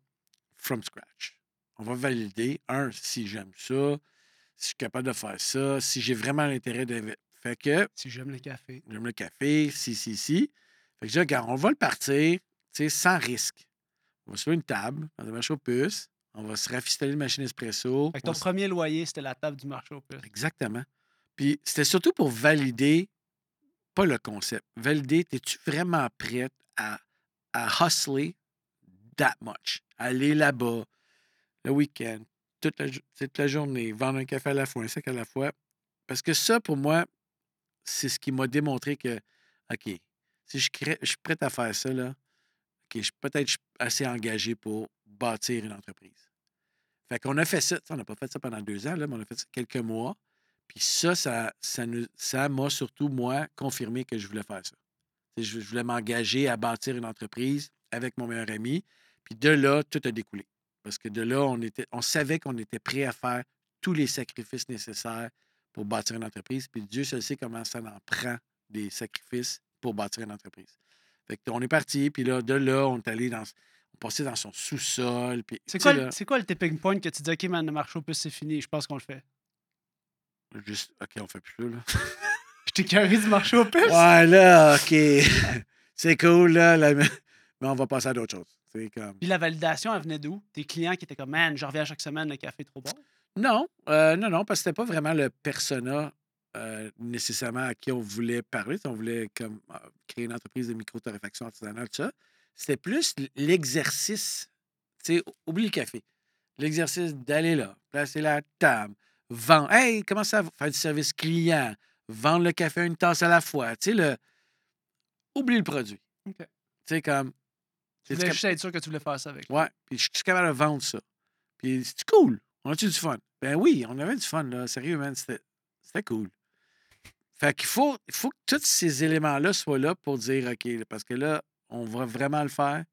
from scratch. On va valider, un, si j'aime ça, si je suis capable de faire ça, si j'ai vraiment l'intérêt de. Fait que. Si j'aime le café. J'aime le café, si, si, si. Fait que je dis, regarde, on va le partir, tu sais, sans risque. On va se faire une table dans un marché aux puces. On va se rafistoler une machine espresso. Fait ton premier loyer, c'était la table du marché aux puces. Exactement. Puis c'était surtout pour valider, pas le concept, valider, es-tu vraiment prête à, à hustler that much? Aller là-bas le week-end, toute la, toute la journée, vendre un café à la fois, un sac à la fois. Parce que ça, pour moi, c'est ce qui m'a démontré que, OK, si je, je suis prêt à faire ça, là, OK, je suis peut-être assez engagé pour bâtir une entreprise. Fait qu'on a fait ça. On n'a pas fait ça pendant deux ans, mais on a fait ça quelques mois. Puis ça, ça, ça, m'a surtout, moi, confirmé que je voulais faire ça. Je, voulais m'engager à bâtir une entreprise avec mon meilleur ami. Puis de là, tout a découlé. Parce que de là, on, savait qu'on était prêt à faire tous les sacrifices nécessaires pour bâtir une entreprise. Puis Dieu seul sait comment ça en prend des sacrifices pour bâtir une entreprise. Fait on est parti, puis là, de là, on est allé dans. On passait dans son sous-sol. C'est quoi, quoi, le tipping point que tu dis, OK, man, le marché au plus, c'est fini, je pense qu'on le fait? Juste, OK, on fait plus là. je t'ai carré du marché au plus? Ouais, là, OK. c'est cool, là, mais on va passer à d'autres choses. Comme... Puis la validation, elle venait d'où? Tes clients qui étaient comme, man, je reviens chaque semaine, le café est trop bon? Non, euh, non, non, parce que c'était pas vraiment le persona euh, nécessairement à qui on voulait parler. On voulait comme, euh, créer une entreprise de micro-torréfaction artisanale, tout ça. C'était plus l'exercice. Tu sais, oublie le café. L'exercice d'aller là, placer la table, vendre. Hey, comment ça, faire du service client, vendre le café une tasse à la fois. Tu sais, le. Oublie le produit. Tu sais, comme. Tu voulais juste être sûr que tu voulais faire ça avec. Ouais, puis je suis capable de vendre ça. Puis c'est cool. On a-tu du fun? Ben oui, on avait du fun, là. Sérieux, man. C'était cool. Fait qu'il faut, il faut que tous ces éléments-là soient là pour dire OK, parce que là, on va vraiment le faire.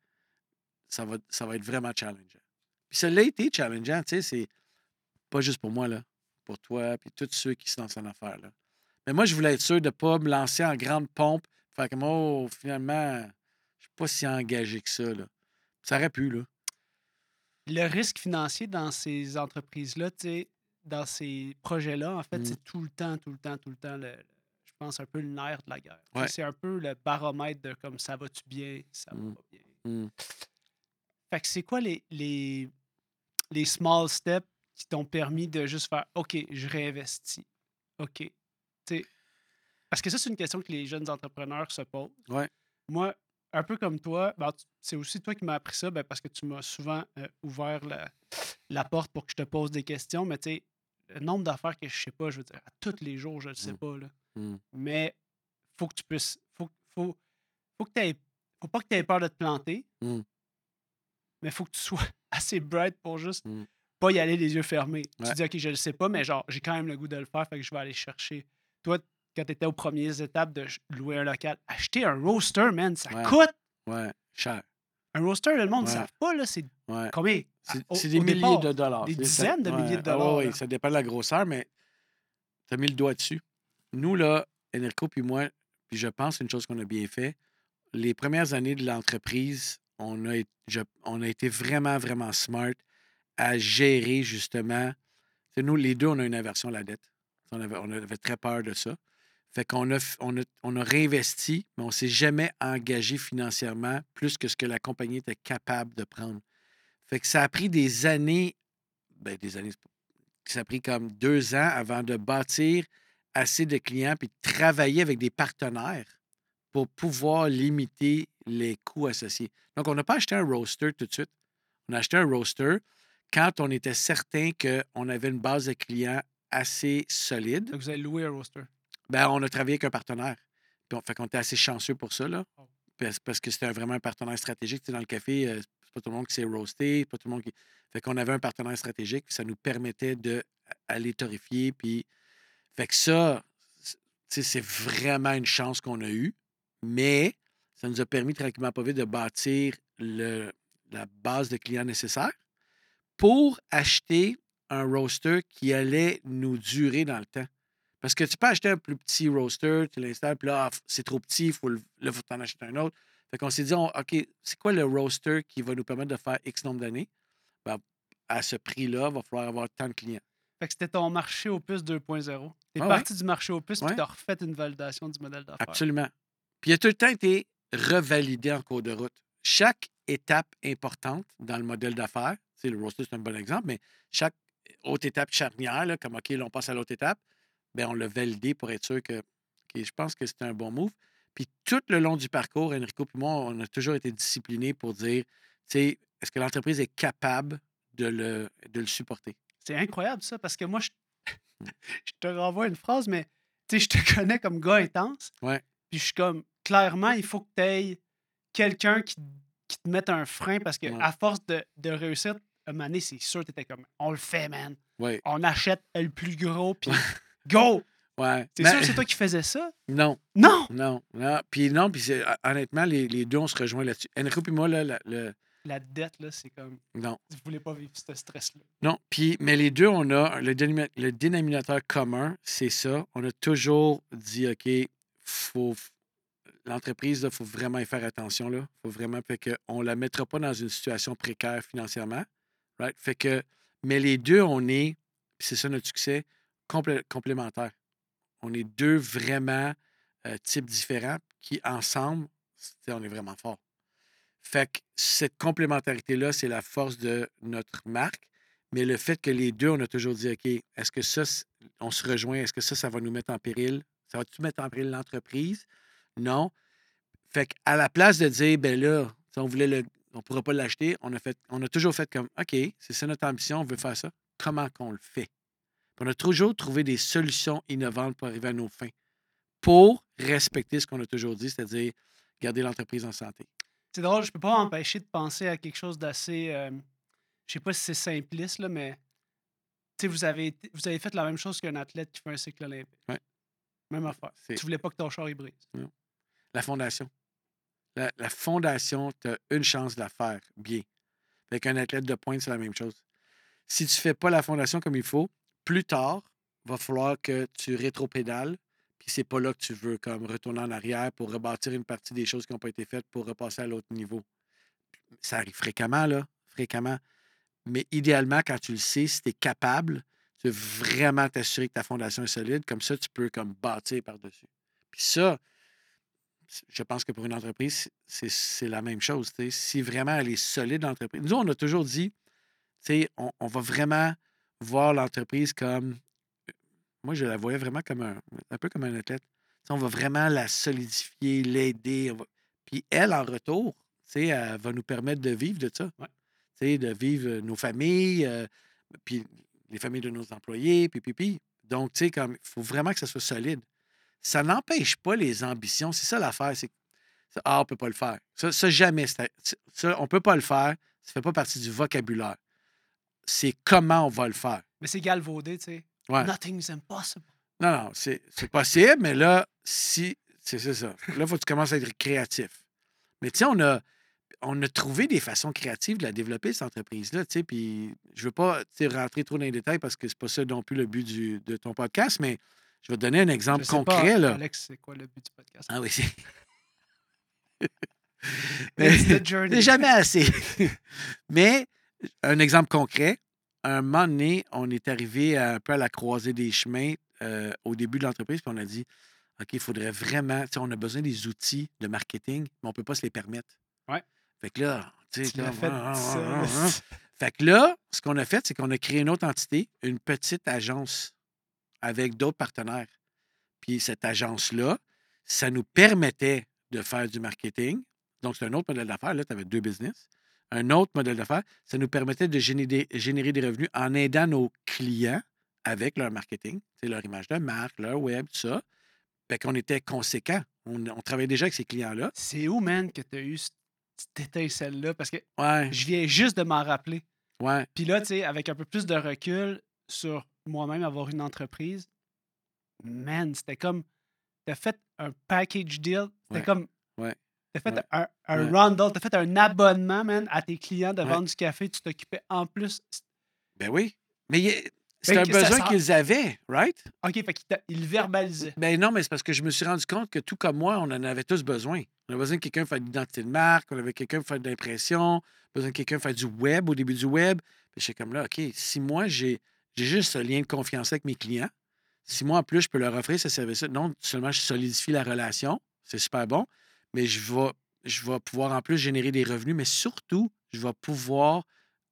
Ça va, ça va être vraiment challengeant. Puis ça l'a été challengeant, tu sais, c'est pas juste pour moi, là pour toi, puis tous ceux qui sont dans affaire. Là. Mais moi, je voulais être sûr de ne pas me lancer en grande pompe, faire comme, oh, finalement, je ne suis pas si engagé que ça. Là. Ça aurait pu, là. Le risque financier dans ces entreprises-là, dans ces projets-là, en fait, mmh. c'est tout le temps, tout le temps, tout le temps, le, pense, un peu le nerf de la guerre. C'est un peu le baromètre de comme ça va-tu bien, ça va mmh. pas bien. Mmh. Fait que c'est quoi les, les, les small steps qui t'ont permis de juste faire OK, je réinvestis. OK. parce que ça, c'est une question que les jeunes entrepreneurs se posent. Ouais. Moi, un peu comme toi, ben, c'est aussi toi qui m'as appris ça ben, parce que tu m'as souvent euh, ouvert la, porte pour que je te pose des questions. Mais tu sais, le nombre d'affaires que je sais pas, je veux dire, à tous les jours, je ne le sais mmh. pas. Là. Mmh. Mais faut que tu puisses. Faut, faut, faut que tu Faut pas que tu aies peur de te planter. Mmh. Mais il faut que tu sois assez bright pour juste pas y aller les yeux fermés. Tu dis, OK, je le sais pas, mais genre, j'ai quand même le goût de le faire, fait que je vais aller chercher. Toi, quand tu étais aux premières étapes de louer un local, acheter un roaster, man, ça coûte. Ouais, cher. Un roaster, le monde ne savent pas, là, c'est combien? C'est des milliers de dollars. Des dizaines de milliers de dollars. oui, ça dépend de la grosseur, mais tu as mis le doigt dessus. Nous, là, Enrico puis moi, puis je pense c'est une chose qu'on a bien fait, les premières années de l'entreprise, on a, on a été vraiment, vraiment smart à gérer justement. nous, les deux, on a une aversion à la dette. On avait, on avait très peur de ça. Fait qu'on a, on a, on a réinvesti, mais on ne s'est jamais engagé financièrement plus que ce que la compagnie était capable de prendre. Fait que ça a pris des années, ben des années, ça a pris comme deux ans avant de bâtir assez de clients puis de travailler avec des partenaires pour pouvoir limiter les coûts associés. Donc, on n'a pas acheté un roaster tout de suite. On a acheté un roaster quand on était certain qu'on avait une base de clients assez solide. Donc, vous avez loué un roaster? Ben, on a travaillé avec un partenaire. Puis on, fait qu'on était assez chanceux pour ça, là. Oh. Parce, que c'était vraiment un partenaire stratégique. dans le café, euh, c'est pas tout le monde qui s'est roasté, pas tout le monde qui. Fait qu'on avait un partenaire stratégique, puis ça nous permettait d'aller torréfier. Puis. Fait que ça, c'est vraiment une chance qu'on a eue, mais ça nous a permis tranquillement pas vite de bâtir le, la base de clients nécessaire pour acheter un roaster qui allait nous durer dans le temps. Parce que tu peux acheter un plus petit roaster, tu l'installes, puis là, ah, c'est trop petit, il faut, là, il faut en acheter un autre. Fait qu'on s'est dit, OK, c'est quoi le roaster qui va nous permettre de faire X nombre d'années? Ben, à ce prix-là, il va falloir avoir tant de clients. Fait que c'était ton marché Opus 2.0. Tu es parti du marché Opus, puis tu as refait une validation du modèle d'affaires. Absolument. Puis il a tout le temps été revalidé en cours de route. Chaque étape importante dans le modèle d'affaires, le roaster, c'est un bon exemple, mais chaque autre étape charnière, là, comme OK, là, on passe à l'autre étape, bien, on l'a validé pour être sûr que, je pense que c'était un bon move. Puis tout le long du parcours, Enrico et moi, on a toujours été disciplinés pour dire, tu sais, est-ce que l'entreprise est capable de le, de le supporter? C'est incroyable ça, parce que moi, je, je te renvoie une phrase, mais tu sais, je te connais comme gars intense. Ouais. Puis je suis comme, clairement, il faut que tu aies quelqu'un qui, qui, te mette un frein parce que à force de, de réussir, un moment c'est sûr que tu étais comme, on le fait, man. Ouais. On achète le plus gros, puis go! Ouais. C'est sûr que c'est toi qui faisais ça? Non. Non! Non. non. Puis non, puis honnêtement, les, les, deux, on se rejoint là-dessus. Enrico et moi, là, le, la dette, là, c'est comme. Non. Vous voulez pas vivre ce stress-là. Non. Puis, mais les deux, on a le, dénominateur commun, c'est ça. On a toujours dit, OK, faut. L'entreprise, il faut vraiment y faire attention. Là. faut vraiment. Fait qu'on ne la mettra pas dans une situation précaire financièrement. Right? Fait que. Mais les deux, on est, puis c'est ça notre succès, complémentaires. On est deux vraiment euh, types différents qui, ensemble, on est vraiment forts. Fait que cette complémentarité-là, c'est la force de notre marque. Mais le fait que les deux, on a toujours dit, OK, est-ce que ça, on se rejoint, est-ce que ça, ça va nous mettre en péril? Ça va-tu mettre en péril l'entreprise? Non. Fait qu'à la place de dire, ben là, on voulait le, on ne pourra pas l'acheter, on a, on a toujours fait comme, OK, c'est ça notre ambition, on veut faire ça. Comment qu'on le fait? On a toujours trouvé des solutions innovantes pour arriver à nos fins, pour respecter ce qu'on a toujours dit, c'est-à-dire garder l'entreprise en santé. C'est drôle, je peux pas m'empêcher de penser à quelque chose d'assez. Je euh, je sais pas si c'est simpliste, là, mais vous avez, vous avez fait la même chose qu'un athlète qui fait un cycle olympique. Ouais. Même affaire. Tu voulais pas que ton char y brise. La fondation. La, fondation, tu as une chance de la faire bien. Avec un athlète de pointe, c'est la même chose. Si tu ne fais pas la fondation comme il faut, plus tard, il va falloir que tu rétropédales, puis c'est pas là que tu veux comme retourner en arrière pour rebâtir une partie des choses qui n'ont pas été faites pour repasser à l'autre niveau. Ça arrive fréquemment, là, fréquemment. Mais idéalement, quand tu le sais, si tu es capable, tu veux vraiment t'assurer que ta fondation est solide. Comme ça, tu peux comme bâtir par-dessus. Puis ça, je pense que pour une entreprise, c'est la même chose. Si vraiment elle est solide, l'entreprise. Nous, on a toujours dit, on, on va vraiment voir l'entreprise comme moi, je la voyais vraiment comme un, un peu comme un athlète. on va vraiment la solidifier, l'aider. Puis elle, en retour, elle va nous permettre de vivre de ça. De vivre nos familles, euh, puis les familles de nos employés, puis, puis, puis. Donc, tu sais, comme il faut vraiment que ça soit solide. Ça n'empêche pas les ambitions. C'est ça l'affaire. C'est Ah, on ne peut pas le faire. Ça, ça jamais. Ça, on ne peut pas le faire. Ça ne fait pas partie du vocabulaire. C'est comment on va le faire. Mais c'est galvaudé, tu sais. Nothing's impossible. Non, non, c'est possible, mais là, si. C'est ça. Là, il faut que tu commences à être créatif. Mais tu sais, on a, on a trouvé des façons créatives de la développer, cette entreprise-là. Tu sais, puis je veux pas rentrer trop dans les détails parce que c'est pas ça non plus le but du, de ton podcast, mais je vais te donner un exemple concret. là. Alex, c'est quoi le but du podcast? Ah oui, Mais c'est jamais assez. Mais, un exemple concret, un moment donné, on est arrivé à- un peu à la croisée des chemins euh, au début de l'entreprise, puis on a dit OK, il faudrait vraiment, tu sais, on a besoin des outils de marketing, mais on ne peut pas se les permettre. Ouais. Fait que là, tu sais, fait ah, ah, ah. Fait que là, ce qu'on a fait, c'est qu'on a créé une autre entité, une petite agence avec d'autres partenaires. Puis cette agence-là, ça nous permettait de faire du marketing. Donc, c'est un autre modèle d'affaires. Là, tu avais deux business. Un autre modèle d'affaires, ça nous permettait de générer des, générer des revenus en aidant nos clients avec leur marketing, leur image de marque, leur web, tout ça. Fait qu'on était conséquents. On, on travaillait déjà avec ces clients-là. C'est où, man, que tu as eu cette étincelle-là? Parce que Ouais, je viens juste de m'en rappeler. ouais. Puis là, tu sais, avec un peu plus de recul sur moi-même avoir une entreprise, man, c'était comme. T'as fait un package deal. C'était Ouais. comme. Ouais. T'as fait Ouais. un, un Ouais. bundle, t'as fait un abonnement, man, à tes clients de Ouais. vendre du café. Tu t'occupais en plus. Ben oui. Mais c'est Fait un besoin sent- qu'ils avaient, right? OK, fait qu'il t'a- il verbalisait. Ben non, mais c'est parce que je me suis rendu compte que tout comme moi, on en avait tous besoin. On avait besoin de quelqu'un faire de l'identité de marque, on avait quelqu'un faire de l'impression, besoin de quelqu'un faire du web au début du web. Puis j'étais comme là, OK, si moi, j'ai j'ai juste ce lien de confiance avec mes clients, si moi, en plus, je peux leur offrir ce service-là, non seulement je solidifie la relation, c'est super bon, mais je vais, je vais pouvoir en plus générer des revenus, mais surtout, je vais pouvoir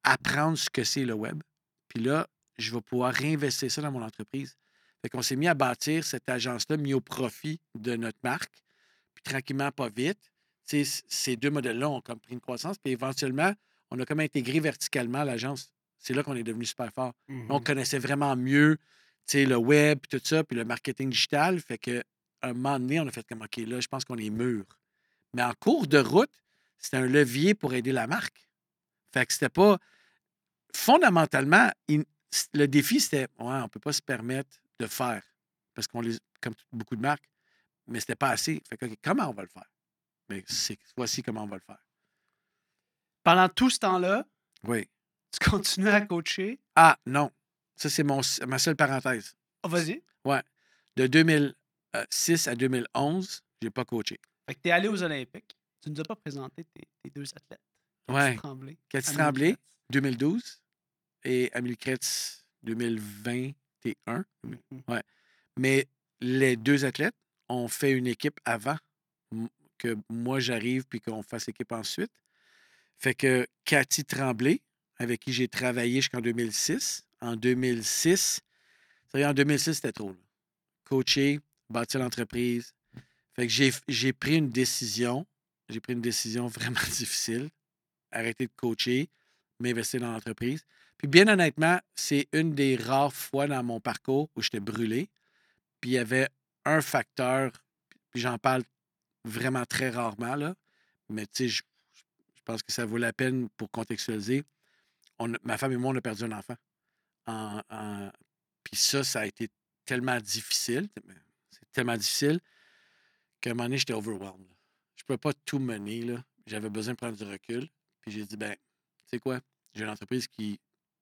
apprendre ce que c'est le web. Puis là, je vais pouvoir réinvestir ça dans mon entreprise. Fait qu'on s'est mis à bâtir cette agence-là, mis au profit de notre marque. Puis tranquillement, pas vite, ces deux modèles-là ont comme pris une croissance. Puis éventuellement, on a comme intégré verticalement l'agence. C'est là qu'on est devenu super fort. Mhm. On connaissait vraiment mieux le web, puis tout ça, puis le marketing digital. Fait que un moment donné, on a fait comme OK, là, je pense qu'on est mûr. Mais en cours de route, c'était un levier pour aider la marque. Fait que c'était pas. Fondamentalement, il- le défi, c'était ouais, on peut pas se permettre de faire. Parce qu'on les. comme beaucoup de marques, mais c'était pas assez. Fait que comment on va le faire? Mais voici comment on va le faire. Pendant tout ce temps-là, Oui. tu continuais à coacher? Ah, non. Ça, c'est mon, ma seule parenthèse. Oh, vas-y. De 2006 à 2011, j'ai pas coaché. Fait que t'es allé aux Olympiques. Tu nous as pas présenté tes, tes deux athlètes. Cathy Ouais. Tremblay. Cathy Tremblay, Kretz. 2012 et Amélie Kretz 2021. Mhm. Mais les deux athlètes ont fait une équipe avant que moi j'arrive puis qu'on fasse équipe ensuite. Fait que Cathy Tremblay, avec qui j'ai travaillé jusqu'en 2006, en 2006, ça en 2006, c'était trop. là. Coacher, bâtir l'entreprise. Fait que j'ai pris une décision. J'ai pris une décision vraiment difficile. Arrêter de coacher, m'investir dans l'entreprise. Puis bien honnêtement, c'est une des rares fois dans mon parcours où j'étais brûlé. Puis il y avait un facteur, puis j'en parle vraiment très rarement, là, mais tu sais, je, je pense que ça vaut la peine pour contextualiser. Ma femme et moi, on a perdu un enfant. En- en- puis ça, ça a été tellement difficile, c'est tellement difficile qu'à un moment donné, j'étais overwhelmed. là. Je ne pouvais pas tout mener. J'avais besoin de prendre du recul. Puis j'ai dit, ben, tu sais quoi, j'ai une entreprise qui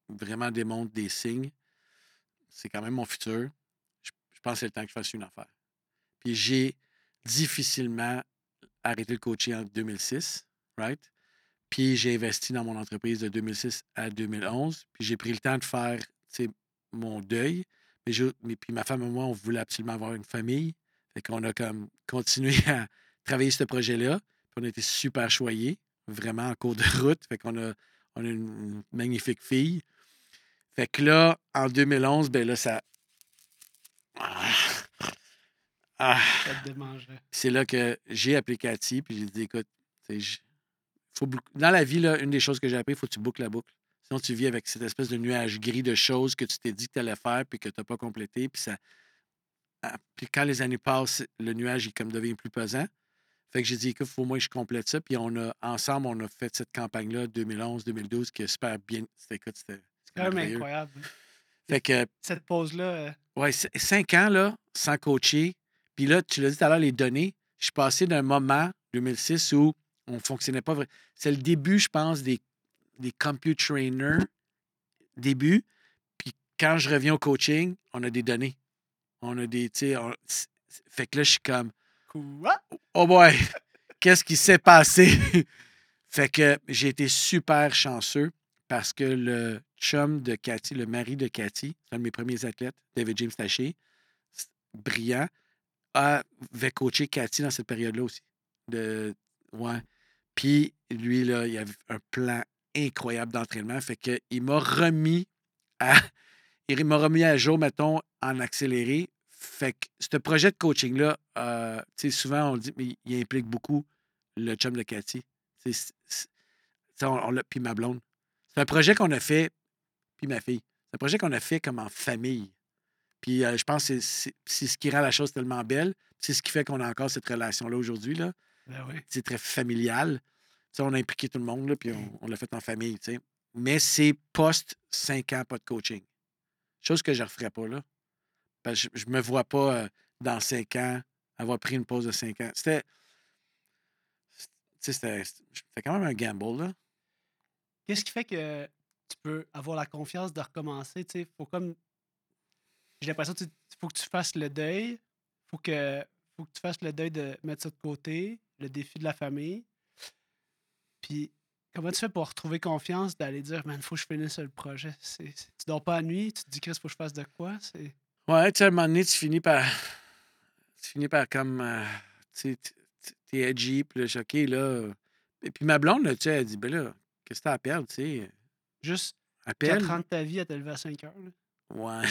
vraiment démontre des signes. C'est quand même mon futur. Je, pense que c'est le temps que je fasse une affaire. Puis j'ai difficilement arrêté le coaching en 2006, right? Puis j'ai investi dans mon entreprise de 2006 à 2011. Puis j'ai pris le temps de faire, mon deuil. Mais, je- mais puis ma femme et moi, on voulait absolument avoir une famille. Fait qu'on a comme continué à travailler ce projet-là. Puis on a été super choyés, vraiment en cours de route. Fait qu'on a, on a une, magnifique fille. Fait que là, en 2011, ben là, ça. Ah! Ah! C'est là que j'ai appelé Cathy, puis j'ai dit, écoute, faut dans la vie, là, une des choses que j'ai appris, il faut que tu boucles la boucle. Sinon, tu vis avec cette espèce de nuage gris de choses que tu t'es dit que tu allais faire, puis que tu n'as pas complété. Puis, ça... ah, puis quand les années passent, le nuage il comme devient plus pesant. Fait que j'ai dit, écoute, il faut au moins que je complète ça. Puis on a, ensemble, on a fait cette campagne-là, 2011-2012, qui est super bien. C'était, écoute, c'était C'est quand même incroyable. hein. Fait que Cette pause-là, euh, Ouais, cinq ans, là, sans coacher. Puis là, tu l'as dit tout à l'heure, les données. Je suis passé d'un moment, 2006, où on ne fonctionnait pas vraiment. C'est le début, je pense, des, des computer trainers. Début. Puis quand je reviens au coaching, on a des données. On a des, tu sais, on- fait que là, je suis comme, quoi? oh boy! qu'est-ce qui s'est passé? fait que j'ai été super chanceux parce que le chum de Cathy, le mari de Cathy, c'est un de mes premiers athlètes, David James Taché, brillant, avait coaché Cathy dans cette période-là aussi. De, ouais. Puis lui, là, il avait un plan incroyable d'entraînement. Fait qu'il m'a remis à. Il m'a remis à jour, mettons, en accéléré. Fait que ce projet de coaching-là, euh, tu sais, souvent on le dit, mais il implique beaucoup le chum de Cathy. on, puis ma blonde. C'est un projet qu'on a fait, puis ma fille. C'est un projet qu'on a fait comme en famille. Puis euh, je pense que c'est ce qui rend la chose tellement belle. C'est ce qui fait qu'on a encore cette relation-là aujourd'hui. Là. Ben C'est très familial. on a impliqué tout le monde, là, puis on, l'a fait en famille. Mais c'est post 5 ans, pas de coaching. Chose que je ne referais pas. Là. je ne me vois pas dans 5 ans avoir pris une pause de 5 ans. C'était. C'était quand même un gamble. Là. Qu'est-ce qui fait que tu peux avoir la confiance de recommencer? Il faut comme. J'ai l'impression qu'il faut que tu fasses le deuil. Faut que, faut que tu fasses le deuil de mettre ça de côté, le défi de la famille. Puis comment tu fais pour retrouver confiance d'aller dire, man, faut que je finisse le projet? tu dors pas la nuit, tu te dis, Chris, faut que je fasse de quoi? Ouais, tu sais, à un moment donné, tu finis par. Tu finis par comme. Euh, tu t'es edgy, puis là, OK, là. Et puis ma blonde, tu sais, elle dit, ben là, qu'est-ce que t'as à perdre, tu sais? Juste Appelle. 4 ans de ta vie à te lever à 5 heures. Là. Ouais.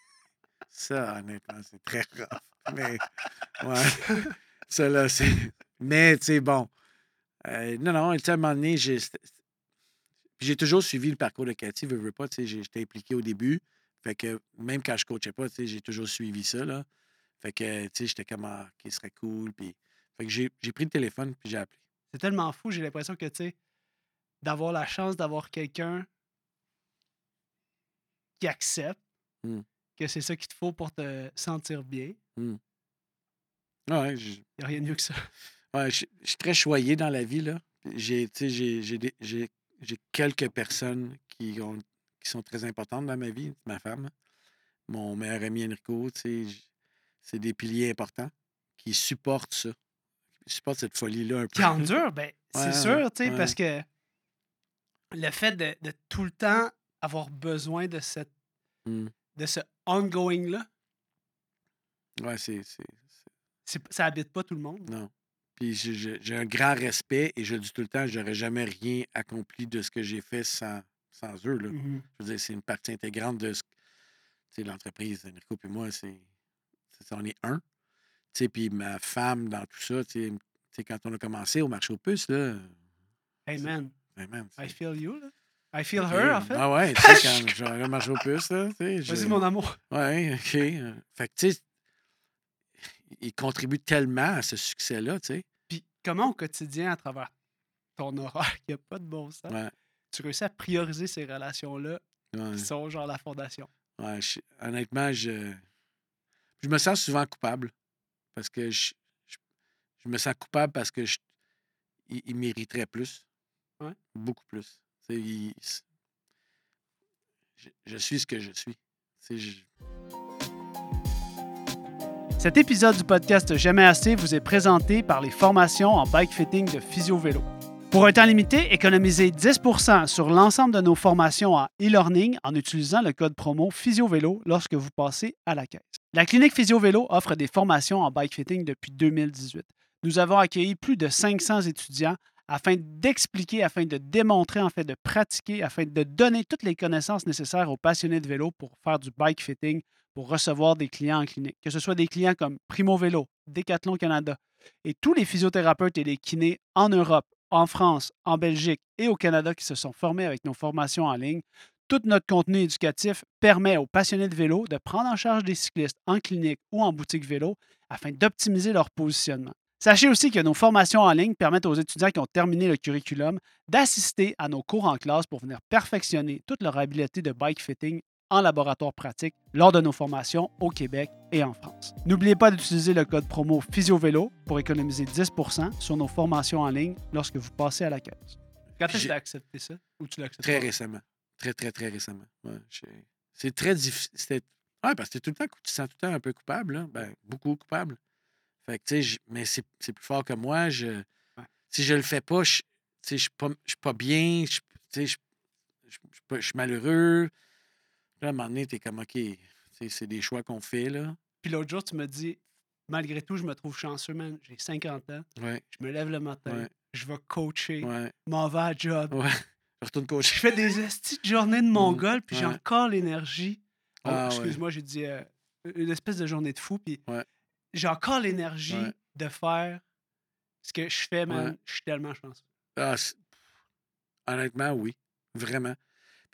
Ça, honnêtement, c'est très grave. Mais, ouais. Ça, là, c'est. Mais, tu sais, bon. Euh, non, non, tu sais, à un moment donné, j'ai. J'ai toujours suivi le parcours de Cathy, veux, veux pas, tu sais, j'étais impliqué au début. Fait que même quand je coachais pas, tu sais, j'ai toujours suivi ça, là. Fait que, tu sais, j'étais comme, ah, qui serait cool, puis... Fait que j'ai pris le téléphone, puis j'ai appelé. C'est tellement fou, j'ai l'impression que, tu sais, d'avoir la chance d'avoir quelqu'un qui accepte mmh. que c'est ça qu'il te faut pour te sentir bien. Mmh. Ouais, Il n'y a rien de mieux que ça. Ouais, je suis très choyé dans la vie. là. J'ai quelques personnes qui, ont, qui sont très importantes dans ma vie. Ma femme, mon meilleur ami Enrico, c'est des piliers importants qui supportent ça. Qui supportent cette folie-là un peu. Qui endure, ben, c'est sûr, parce que le fait de, de, tout le temps avoir besoin de cette mmh. de ce ongoing-là. Ouais, c'est. Ça habite pas tout le monde. Non. Puis j'ai un grand respect et je dis tout le temps, j'aurais jamais rien accompli de ce que j'ai fait sans, sans eux. Là. Mmh je veux dire, c'est une partie intégrante de ce, l'entreprise. Enrico et moi, c'est, on est un. Puis ma femme dans tout ça, quand on a commencé au marché aux puces, là. Hey man. man I feel you, là. I feel her, en fait. Ah ouais, tu sais, quand je marché aux puces, là. Vas-y, mon amour. Ouais, OK. Fait que, tu sais, il contribue tellement à ce succès-là, tu sais. Puis comment au quotidien, à travers ton horaire qui n'a pas de bon sens, tu réussis à prioriser ces relations-là qui sont genre la fondation? Ouais, honnêtement, je, je me sens souvent coupable parce que je, je, me sens coupable parce que je, il, mériterait plus. Ouais. Beaucoup plus. je, je, suis ce que je suis. Cet épisode du podcast Jamais assez vous est présenté par les formations en bike fitting de Physio Vélo. Pour un temps limité, économisez 10% sur l'ensemble de nos formations en e-learning en utilisant le code promo Physio Vélo lorsque vous passez à la caisse. La clinique Physio Vélo offre des formations en bike fitting depuis 2018. Nous avons accueilli plus de 500 étudiants afin d'expliquer, afin de démontrer, en de pratiquer, afin de donner toutes les connaissances nécessaires aux passionnés de vélo pour faire du bike fitting, pour recevoir des clients en clinique, que ce soit des clients comme Primo Vélo, Decathlon Canada et tous les physiothérapeutes et les kinés en Europe, en France, en Belgique et au Canada qui se sont formés avec nos formations en ligne. Tout notre contenu éducatif permet aux passionnés de vélo de prendre en charge des cyclistes en clinique ou en boutique vélo afin d'optimiser leur positionnement. Sachez aussi que nos formations en ligne permettent aux étudiants qui ont terminé le curriculum d'assister à nos cours en classe pour venir perfectionner toute leur habileté de bike fitting en laboratoire pratique lors de nos formations au Québec et en France. N'oubliez pas d'utiliser le code promo PhysioVélo pour économiser 10% sur nos formations en ligne lorsque vous passez à la caisse. Quand est-ce que tu as accepté ça? Ou tu l'as accepté? Très récemment. Très, très, très récemment. c'est très difficile. Ouais, parce que tout le temps, tu te sens tout le temps un peu coupable. Ben, beaucoup coupable. Fait que, tu sais, j- mais c'est plus fort que moi. Je, Si je le fais pas, je je suis pas, pas bien, je suis malheureux. Là, à un moment donné, t'es comme, OK, c'est des choix qu'on fait, là. Puis l'autre jour, tu me dis, malgré tout, je me trouve chanceux, man. J'ai 50 ans, Ouais, je me lève le matin, Ouais. je vais coacher, ouais, m'en vais à job. ouais. Je retourne Je coacher. fais des estis de journée de mon Mm, golf, puis j'ai encore l'énergie. Oh, Ah, ouais. Excuse-moi, j'ai dit euh, une espèce de journée de fou, puis j'ai encore l'énergie de faire ce que je fais, man. Ouais. Je suis tellement chanceux. Ah, honnêtement, oui. Vraiment.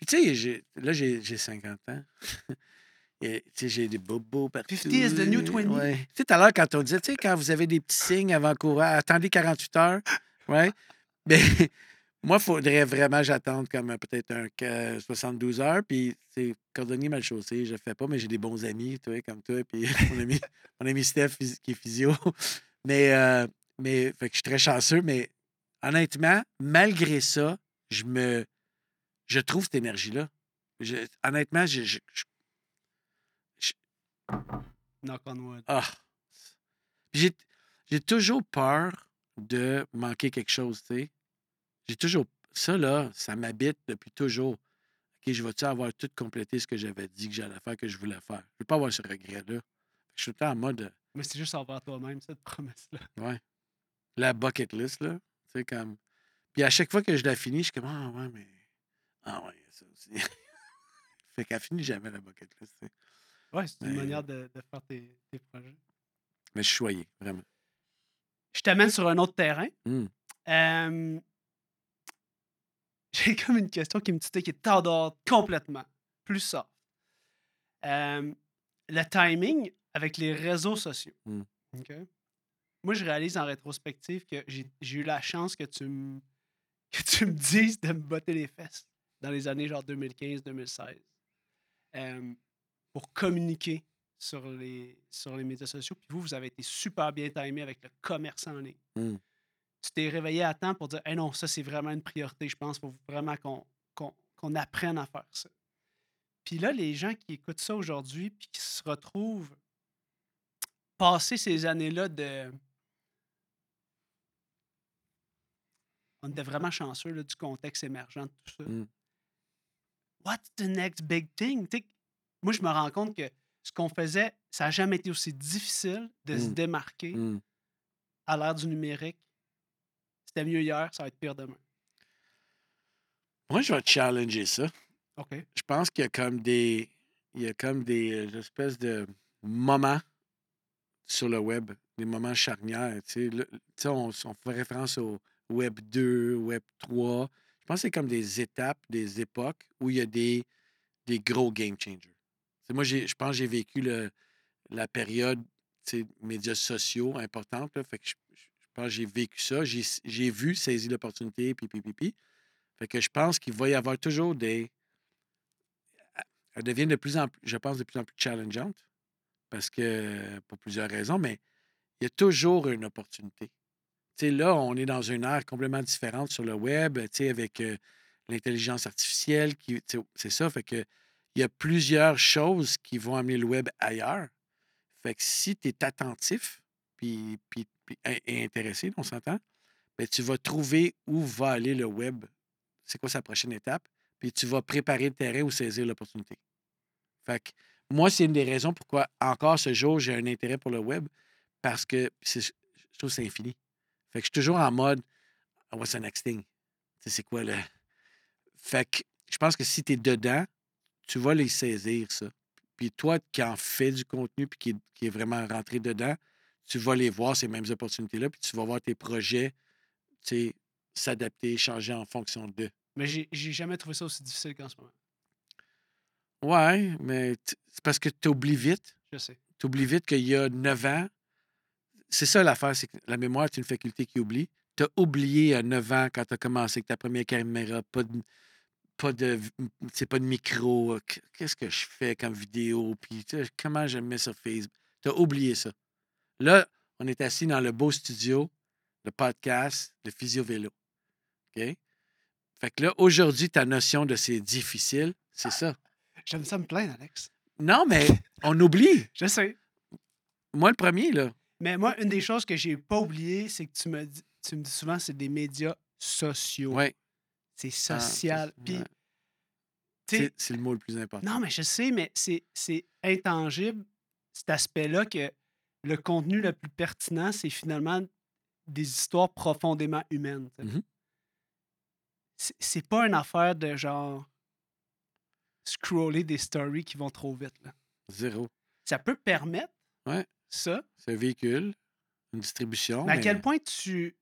Puis, tu sais, là, j'ai j'ai 50 ans. Et, tu sais, j'ai des bobos partout. 50 is the new 20. Ouais. Tu sais, tout à l'heure, quand on disait, tu sais, quand vous avez des petits signes avant-coureurs, attendez 48 heures. Ouais. Mais moi, il faudrait vraiment j'attende comme euh, peut-être un que- 72 heures. Puis, c'est cordonnier mal chaussé, je le fais pas, mais j'ai des bons amis, tu vois, comme toi. Puis, mon ami, mon ami Steph, qui est physio. Mais, euh, mais fait que je suis très chanceux, mais honnêtement, malgré ça, je me. Je trouve cette énergie-là. Honnêtement, je. je- je- Knock on wood. ah. J'ai j'ai toujours peur de manquer quelque chose, tu sais. J'ai toujours. Ça, là, ça m'habite depuis toujours. OK, je vais-tu avoir tout complété ce que j'avais dit que j'allais faire, que je voulais faire? Je ne veux pas avoir ce regret-là. Je suis tout le temps en mode. euh, Mais c'est juste envers toi-même, cette promesse-là. Ouais. La bucket list, là. Tu sais, comme. Puis à chaque fois que je la finis, je suis comme, ah ouais, mais. Ah ouais, ça aussi. fait qu'elle finit jamais la bucket list. Ouais, c'est une Mais- manière de, de faire tes, tes projets. Mais je suis choyé, vraiment. Je t'amène sur un autre terrain. Mm. Euh, J'ai comme une question qui me titille, qui est en dehors complètement. Plus ça. Euh, le timing avec les réseaux sociaux. Mm. OK? Moi, je réalise en rétrospective que j'ai j'ai eu la chance que tu, me, que tu me dises de me botter les fesses dans les années genre 2015-2016 euh, pour communiquer sur les, sur les médias sociaux. Puis vous, vous avez été super bien timé avec le commerce en ligne. Mm. Tu t'es réveillé à temps pour dire hey non, ça c'est vraiment une priorité. Je pense faut vraiment qu'on apprenne à faire ça. Puis là, les gens qui écoutent ça aujourd'hui puis qui se retrouvent passer ces années-là de. On était vraiment chanceux là, du contexte émergent de tout ça. Mm. What's the next big thing? Tu sais, moi, je me rends compte que ce qu'on faisait, ça n'a jamais été aussi difficile de se Mm. démarquer Mm. à l'ère du numérique. C'était mieux hier, ça va être pire demain. Moi, je vais challenger ça. OK. Je pense qu'il y a comme des. Il y a comme des euh, espèces de moments sur le web, des moments charnières. Tu sais, on fait référence au Web 2, Web 3. Je pense que c'est comme des étapes, des époques où il y a des, des gros game changers. Moi, je pense que j'ai vécu le- la période médias sociaux importante. là. fait que je, pense que j'ai vécu ça. J'ai vu, saisi l'opportunité, puis, puis. Fait que je pense qu'il va y avoir toujours des. Elle devient de plus en plus, je pense, de plus en plus challengeante. Parce que, pour plusieurs raisons, mais il y a toujours une opportunité. Là, on est dans une ère complètement différente sur le web, avec l'intelligence artificielle, qui, c'est ça. Fait il y a plusieurs choses qui vont amener le web ailleurs. Fait que si tu es attentif et intéressé, on s'entend, ben, tu vas trouver où va aller le web. C'est quoi sa prochaine étape? Puis tu vas préparer le terrain ou saisir l'opportunité. Fait que moi, c'est une des raisons pourquoi encore ce jour, j'ai un intérêt pour le web parce que je trouve que c'est infini. Fait que je suis toujours en mode Ah, What's the next thing? C'est quoi le. Fait que je pense que si tu es dedans, tu vas les saisir, ça. Puis toi qui en fais du contenu puis qui est, qui est vraiment rentré dedans, tu vas les voir, ces mêmes opportunités-là, puis tu vas voir tes projets s'adapter, changer en fonction d'eux. Mais j'ai jamais trouvé ça aussi difficile qu'en ce moment. Ouais, mais c'est parce que tu oublies vite. Je sais. Tu oublies vite qu'il y a 9 ans. C'est ça l'affaire, c'est que la mémoire est une faculté qui oublie. Tu as oublié à 9 ans quand tu as commencé avec ta première caméra, pas de, pas de, pas de micro. qu- Qu'est-ce que je fais comme vidéo? Puis comment je me mets sur Facebook? Tu as oublié ça. Là, on est assis dans le beau studio, le podcast, le physio vélo. OK? Fait que là, aujourd'hui, ta notion de c'est difficile, c'est ça. J'aime ça me plaindre, Alex. Non, mais on oublie. Je sais. Moi, le premier, là. Mais moi, une des choses que j'ai pas oubliées, c'est que tu me dis, tu me dis souvent, c'est des médias sociaux. Ouais. C'est Ah, ça, social. c'est- Puis, ouais. C'est c'est le mot le plus important. non, mais je sais, mais c'est c'est intangible, cet aspect-là, que le contenu le plus pertinent, c'est finalement des histoires profondément humaines. Mhm. C'est- C'est pas une affaire de genre scroller des stories qui vont trop vite. là. Zéro. Ça peut permettre Ouais. Ça, C'est un véhicule, une distribution. mais à mais- quel point tu.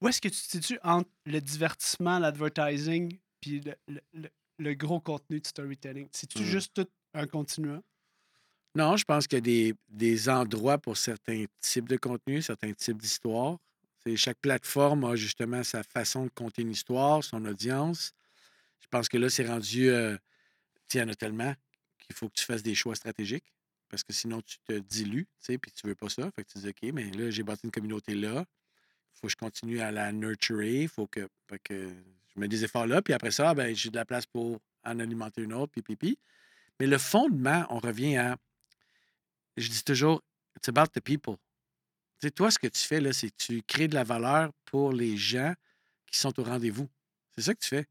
Où est-ce que tu te situes entre le divertissement, l'advertising, puis le, le- le- le gros contenu de storytelling? C'est-tu Mhm. juste tout un continuum? Non, je pense qu'il y a des, des endroits pour certains types de contenus, certains types d'histoires. Chaque plateforme a justement sa façon de compter une histoire, son audience. Je pense que là, c'est rendu. euh, il y en a tellement qu'il faut que tu fasses des choix stratégiques parce que sinon, tu te dilues, tu sais, puis tu veux pas ça. Fait que tu dis, OK, mais là, j'ai bâti une communauté là. Faut que je continue à la nurturer. Faut que, que je mets des efforts là. Puis après ça, ben, j'ai de la place pour en alimenter une autre, puis, puis. Mais le fondement, on revient à je dis toujours, it's about the people. Tu sais, toi, ce que tu fais, là, c'est que tu crées de la valeur pour les gens qui sont au rendez-vous. C'est ça que tu fais.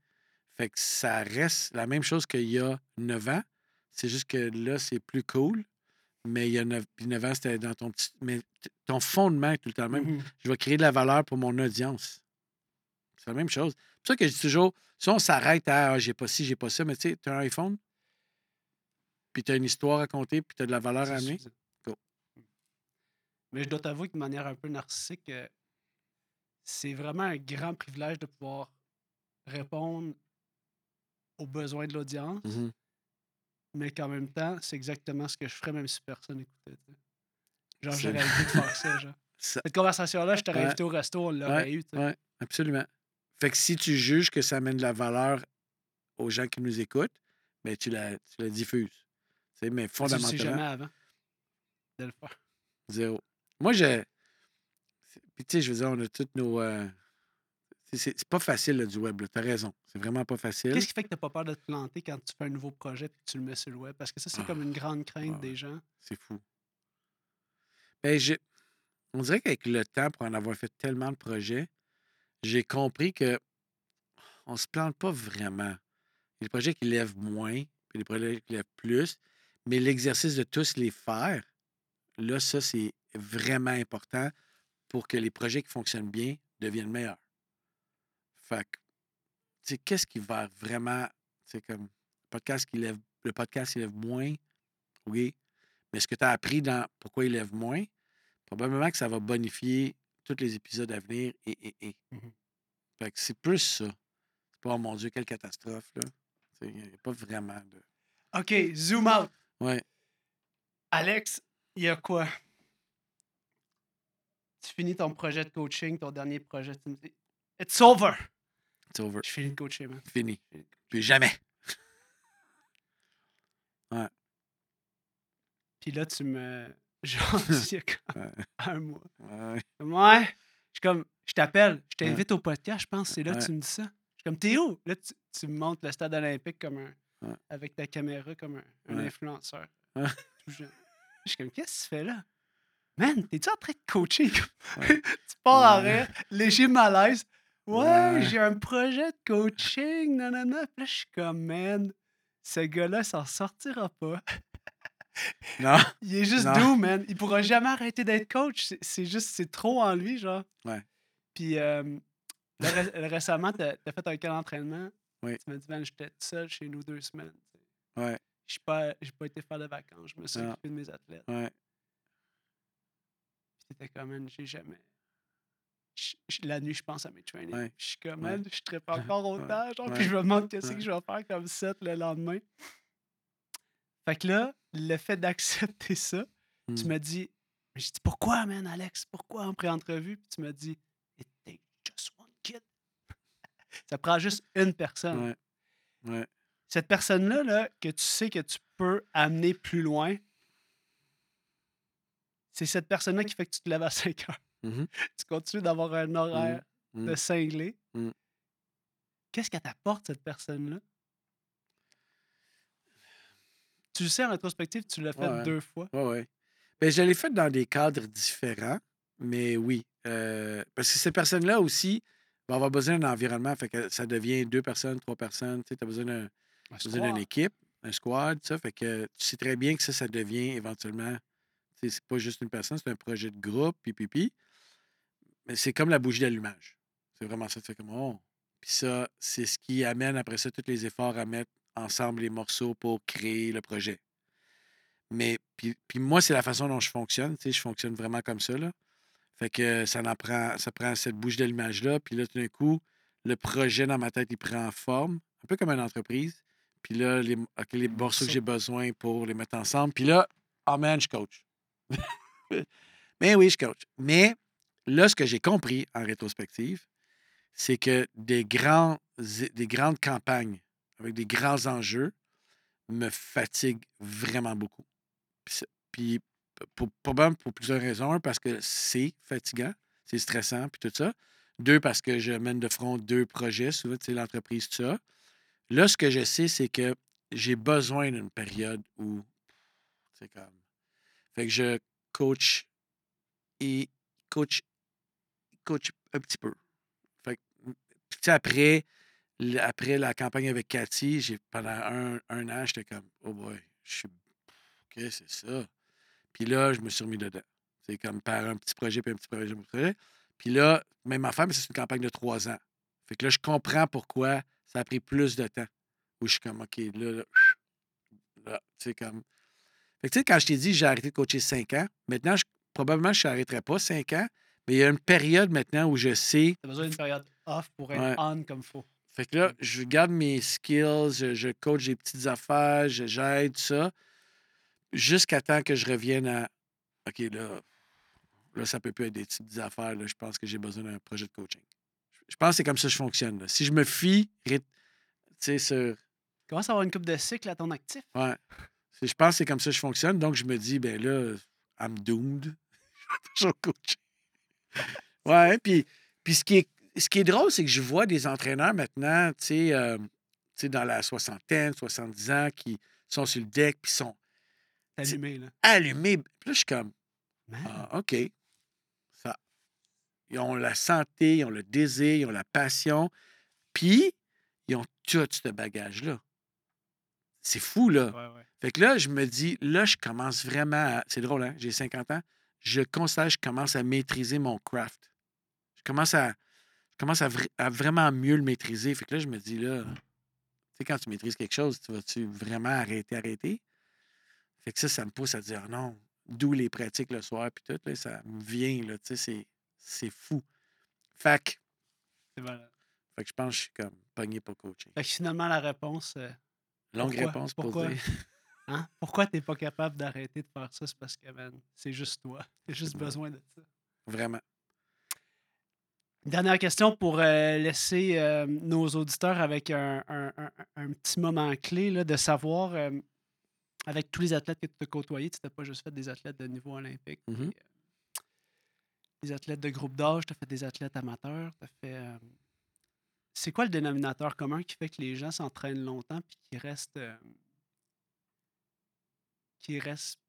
Fait que ça reste la même chose qu'il y a 9 ans. C'est juste que là, c'est plus cool. Mais il y a 9, puis 9 ans, c'était dans ton petit. Mais ton fondement est tout le temps même. Mhm. Je vais créer de la valeur pour mon audience. C'est la même chose. C'est pour ça que je dis toujours, si on s'arrête à ah, j'ai pas ci, j'ai pas ça, mais tu sais, tu as un iPhone, puis tu as une histoire à raconter, puis tu as de la valeur à amener. Go. Mais je dois t'avouer que de manière un peu narcissique, euh, c'est vraiment un grand privilège de pouvoir répondre aux besoins de l'audience, Mhm. Mais qu'en même temps, c'est exactement ce que je ferais même si personne n'écoutait. tu. Genre, j'aurais envie de faire ça. Genre. Ça- Cette conversation-là, je t'aurais Ouais. invité au resto, on l'aurait eu. tu. Oui, absolument. Fait que si tu juges que ça amène de la valeur aux gens qui nous écoutent, ben tu la, tu la diffuses. Tu sais, mais Tu le sais jamais fondamentalement, avant de le faire. zéro. Moi, je. c'est- Puis, tu sais, je veux dire, on a toutes nos. euh, c'est- pas facile, là, du web. Tu as raison. C'est vraiment pas facile. Qu'est-ce qui fait que tu n'as pas peur de te planter quand tu fais un nouveau projet et que tu le mets sur le web? Parce que ça, c'est Ah. comme une grande crainte Ah des gens. C'est fou. Ben, je- on dirait qu'avec le temps, pour en avoir fait tellement de projets, j'ai compris que on se plante pas vraiment. Il y a des projets qui lèvent moins, puis des projets qui lèvent plus, mais l'exercice de tous les faire, là, ça, c'est vraiment important pour que les projets qui fonctionnent bien deviennent meilleurs. Fait que, tu sais, qu'est-ce qui va vraiment, c'est comme, le podcast qui lève, le podcast qui lève moins, oui, mais ce que tu as appris dans pourquoi il lève moins, probablement que ça va bonifier tous les épisodes à venir et, et, et. Mhm. Fait que c'est plus ça. C'est pas, oh mon Dieu, quelle catastrophe, là. Il n'y a pas vraiment de. OK, zoom out. Ouais. Alex, il y a quoi? Tu finis ton projet de coaching, ton dernier projet, It's over! It's over. Je finis de coacher, man. Fini. Puis jamais. Puis là, tu me. Genre, il y a comme Ouais. un mois. Ouais. Ouais. Je suis comme, je t'appelle, je Ouais. t'invite au podcast, je pense, c'est là que Ouais. tu me dis ça. Je suis comme, t'es où? Là, tu, tu me montres le stade olympique comme un. Ouais. avec ta caméra comme un, un Ouais. influenceur. Ouais. Tout jeune. Je suis comme, qu'est-ce que tu fais là? Man, t'es-tu en train de coacher? Ouais. tu pars en Ouais. rire, léger malaise. Ouais, j'ai un projet de coaching, nanana. Puis là, je suis comme, man, ce gars-là s'en sortira pas. Non. Il est juste doux, man. Il pourra jamais arrêter d'être coach. C'est- juste, c'est trop en lui, genre. Ouais. Puis euh, là, ré- récemment, t'as as fait un camp d'entraînement. Oui. Tu m'as dit, man, j'étais seul chez nous deux semaines. Ouais. J'ai pas, pas été faire de vacances. Je me suis occupé de mes athlètes. Ouais. Puis t'étais comme, man, j'ai jamais. Je- je- la nuit, je pense à mes trainings. Ouais. Je suis comme, Ouais. man, je trippe encore Ouais. autant. Genre, Ouais. Puis je me demande qu'est-ce que je vais faire comme set le lendemain. Fait que là, le fait d'accepter ça, tu m'as dit, j'ai dit, pourquoi, man, Alex? Pourquoi en pré-entrevue? Puis tu m'as dit, it takes just one kid. ça prend juste une personne. Cette personne-là, là, que tu sais que tu peux amener plus loin, c'est cette personne-là qui fait que tu te lèves à 5 heures. Mhm. Tu continues d'avoir un horaire Mm. de cinglé. Mm. Qu'est-ce qu'elle t'apporte, cette personne-là? Tu le sais en rétrospective, tu l'as fait Ouais. deux fois. Ouais, ouais. Ben, je l'ai fait dans des cadres différents, mais oui. euh, parce que ces personnes-là aussi vont avoir besoin d'un environnement. Fait que ça devient deux personnes, trois personnes. Tu as besoin d'une équipe, un squad, ça. Fait que tu sais très bien que ça, ça devient éventuellement. C'est pas juste une personne, c'est un projet de groupe, puis, puis, puis. Mais c'est comme la bougie d'allumage. C'est vraiment ça. Tu fais comme, oh. Puis ça, c'est ce qui amène après ça tous les efforts à mettre ensemble les morceaux pour créer le projet. Mais puis, puis moi, c'est la façon dont je fonctionne. Tu sais, je fonctionne vraiment comme ça. Là. Fait que ça en prend, ça prend cette bouche de l'image-là. Puis là, tout d'un coup, le projet dans ma tête, il prend forme, un peu comme une entreprise. Puis là, les, les morceaux que j'ai besoin pour les mettre ensemble. Puis là, oh man, je coach. Mais oui, je coach. Mais là, ce que j'ai compris en rétrospective, c'est que des, des grandes campagnes avec des grands enjeux me fatiguent vraiment beaucoup. Puis, pour, probablement pour plusieurs raisons. Un, parce que c'est fatigant, c'est stressant, puis tout ça. Deux, parce que je mène de front deux projets, souvent, tu sais, l'entreprise, tout ça. Là, ce que je sais, c'est que j'ai besoin d'une période où c'est comme. Fait que je coach et coach, un petit peu. Fait après, après la campagne avec Cathy, pendant un, an, j'étais comme, oh boy, je suis. OK, c'est ça? Puis là, je me suis remis dedans. C'est comme par un petit projet, puis un petit projet, un petit projet. Puis là, même affaire, mais c'est une campagne de trois ans. Fait que là, je comprends pourquoi ça a pris plus de temps. Où je suis comme, OK, là, là, là, tu comme. Fait que, tu sais, quand je t'ai dit j'ai arrêté de coacher cinq ans, maintenant, je- probablement, je n'arrêterai pas cinq ans, mais il y a une période maintenant où je sais. T'as besoin d'une période off pour être Ouais. on comme faut. Fait que là, je garde mes skills, je, je coach des petites affaires, je- j'aide ça, jusqu'à temps que je revienne à OK, là, là, ça peut plus être des petites affaires. Là, je pense que j'ai besoin d'un projet de coaching. Je pense que c'est comme ça que je fonctionne. là. Si je me fie, tu sais, sur. Commence à avoir une coupe de cycle à ton actif. Ouais. Je pense que c'est comme ça que je fonctionne. Donc, je me dis, ben là, I'm doomed. je vais toujours coacher. Ouais, puis, puis ce, qui est, ce qui est drôle, c'est que je vois des entraîneurs maintenant, tu sais, euh, dans la soixantaine, 70 ans, qui sont sur le deck, puis sont T'es allumé, là. allumés. Puis là, je suis comme, ah, OK. Ça. Ils ont la santé, ils ont le désir, ils ont la passion, puis ils ont tout ce bagage-là. C'est fou, là. ouais, ouais. Fait que là, je me dis, là, je commence vraiment à. C'est drôle, hein? J'ai 50 ans. Je constate que je commence à maîtriser mon craft. Je commence à. Je commence à, vra- à vraiment mieux le maîtriser. Fait que là, je me dis, là, tu sais, quand tu maîtrises quelque chose, tu vas-tu vraiment arrêter, arrêter? Fait que ça, ça me pousse à dire, non, d'où les pratiques le soir, puis tout, là, ça me vient, là, tu sais, c'est- fou. Fait que, C'est fait que je pense que je suis comme pogné pour coaching. Fait que finalement, la réponse, euh, Longue Pourquoi? réponse pour Pourquoi? dire. Hein? pourquoi t'es pas capable d'arrêter de faire ça? C'est parce que, man, c'est juste toi. T'as juste besoin de ça. Vraiment. Dernière question pour euh, laisser euh, nos auditeurs avec un, un- un- un petit moment clé là, de savoir, euh, avec tous les athlètes que tu as côtoyés, tu n'as pas juste fait des athlètes de niveau olympique, Mhm. euh, des athlètes de groupe d'âge, tu as fait des athlètes amateurs, tu fait. c'est quoi le dénominateur commun qui fait que les gens s'entraînent longtemps et qui restent, qui restent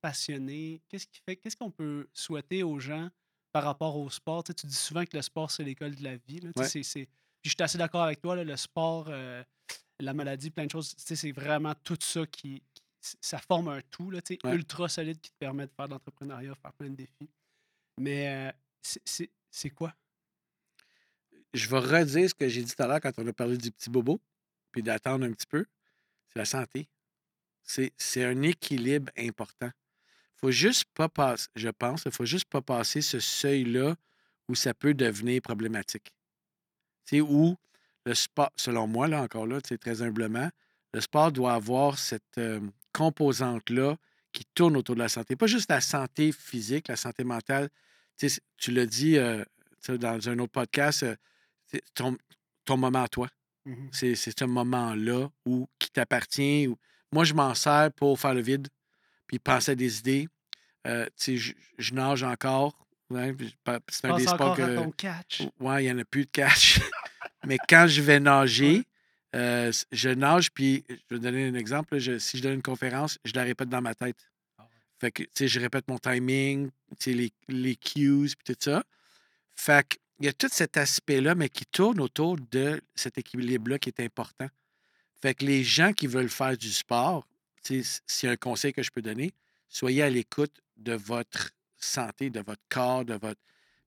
passionnés? Qu'est-ce qui fait qu'est-ce qu'on peut souhaiter aux gens par rapport au sport? Tu, sais, tu dis souvent que le sport, c'est l'école de la vie. là. Tu sais, Ouais. c'est- c'est- Puis je suis assez d'accord avec toi, là, le sport, euh, la maladie, plein de choses, tu sais, c'est vraiment tout ça qui, qui- ça forme un tout là, tu sais, Ouais. ultra solide qui te permet de faire de l'entrepreneuriat, faire plein de défis. Mais euh, c'est- c'est c'est quoi? je vais redire ce que j'ai dit tout à l'heure quand on a parlé du petit bobo, puis d'attendre un petit peu. C'est la santé. C'est c'est un équilibre important. faut juste pas passer, je pense, il faut juste pas passer ce seuil-là où ça peut devenir problématique. Sais, où le sport, selon moi, là encore là, très humblement, le sport doit avoir cette euh, composante-là qui tourne autour de la santé. Pas juste la santé physique, la santé mentale. Tu l'as dit euh, dans un autre podcast, euh, c'est ton, ton moment à toi. Mhm. C'est c'est ce moment-là où qui t'appartient. Moi, je m'en sers pour faire le vide, puis penser à des idées. Euh, je, je nage encore. ouais, pa- c'est un des sports que. à ton catch. Ouais, il n'y en a plus de cash. Mais quand je vais nager, euh, je nage, puis je vais donner un exemple. je- si je donne une conférence, je la répète dans ma tête. Ah. Fait que, tu sais, je répète mon timing, tu sais, les, les cues, puis tout ça. Fait que, il y a tout cet aspect-là, mais qui tourne autour de cet équilibre-là qui est important. Fait que les gens qui veulent faire du sport, a un conseil que je peux donner, soyez à l'écoute de votre santé, de votre corps, de votre.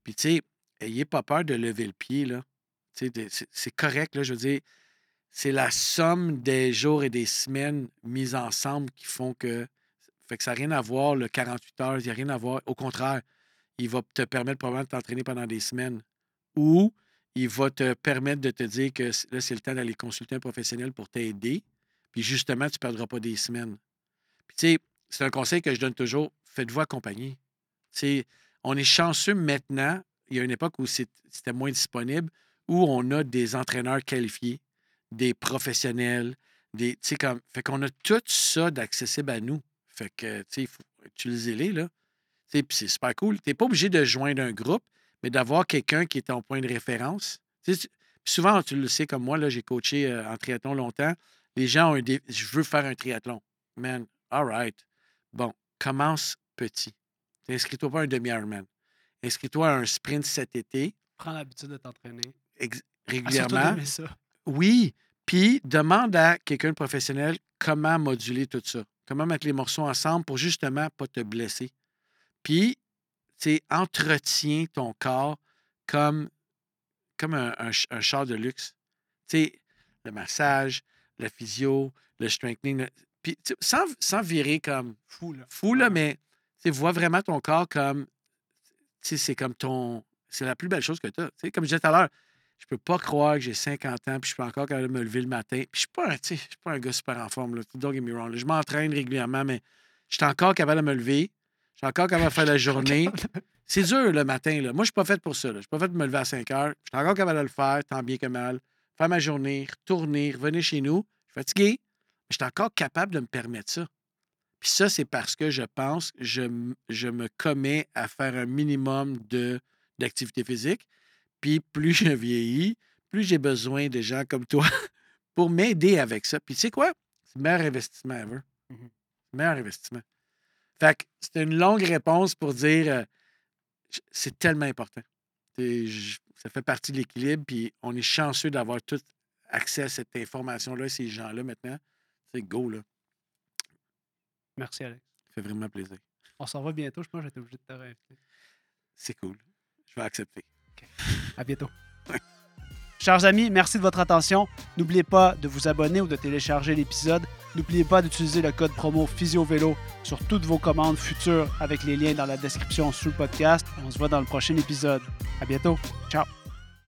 Puis, tu sais, ayez pas peur de lever le pied, là. C'est c'est correct, là. Je veux dire, c'est la somme des jours et des semaines mises ensemble qui font que. Fait que ça n'a rien à voir, le 48 heures, il n'y a rien à voir. Au contraire, il va te permettre probablement de t'entraîner pendant des semaines. Ou il va te permettre de te dire que là, c'est le temps d'aller consulter un professionnel pour t'aider. Puis justement, tu ne perdras pas des semaines. Puis tu sais, c'est un conseil que je donne toujours, faites-vous accompagner. Sais, on est chanceux maintenant. Il y a une époque où c'était moins disponible, où on a des entraîneurs qualifiés, des professionnels, des, comme, fait qu'on a tout ça d'accessible à nous. Fait que, tu sais, il faut utiliser les là. Puis c'est super cool. Tu n'es pas obligé de joindre un groupe, mais d'avoir quelqu'un qui est ton point de référence. Tu sais, souvent, tu le sais comme moi, là, j'ai coaché euh, en triathlon longtemps. Les gens ont un dé- Je veux faire un triathlon. Man, all right. Bon, commence petit. Inscris-toi pas à un demi-Ironman. Inscris-toi à un sprint cet été, Prends l'habitude de t'entraîner. ex- Ah, régulièrement. ça. Oui, puis demande à quelqu'un de professionnel comment moduler tout ça. Comment mettre les morceaux ensemble pour justement pas te blesser. Puis, sais, entretiens ton corps comme, comme un, un ch- un char de luxe. Tu sais, le massage, la physio, le strengthening. le- Puis, sans, sans virer comme Fou, là. fou, là, mais tu vois vraiment ton corps comme. Tu sais, c'est comme ton. C'est la plus belle chose que tu as. Tu sais, comme je disais tout à l'heure, je peux pas croire que j'ai 50 ans puis je peux encore quand même me lever le matin. Puis je suis pas un, je suis pas un gars super en forme. Là. Don't get me wrong. là. Je m'entraîne régulièrement, mais je suis encore capable de me lever. Je suis encore capable de faire la journée. C'est dur le matin. Là. Moi, je suis pas fait pour ça. là. Je suis pas fait de me lever à 5 heures. Je suis encore capable de le faire, tant bien que mal. Faire ma journée, retourner, revenir chez nous. Je suis fatigué, mais je suis encore capable de me permettre ça. Puis ça, c'est parce que je pense que je, je me commets à faire un minimum de, d'activité physique. Puis plus je vieillis, plus j'ai besoin de gens comme toi pour m'aider avec ça. Puis tu sais quoi? C'est le meilleur investissement ever. Mhm. Le meilleur investissement. Fait que c'était une longue réponse pour dire euh, c'est tellement important. Ça fait partie de l'équilibre, puis on est chanceux d'avoir tout accès à cette information-là, ces gens-là maintenant. C'est go, là. Merci, Alex. Ça fait vraiment plaisir. On s'en va bientôt. Je pense que être obligé de te réinviter. C'est cool. Je vais accepter. À bientôt. Chers amis, merci de votre attention. N'oubliez pas de vous abonner ou de télécharger l'épisode. N'oubliez pas d'utiliser le code promo PhysioVélo sur toutes vos commandes futures avec les liens dans la description sous le podcast. On se voit dans le prochain épisode. À bientôt. Ciao.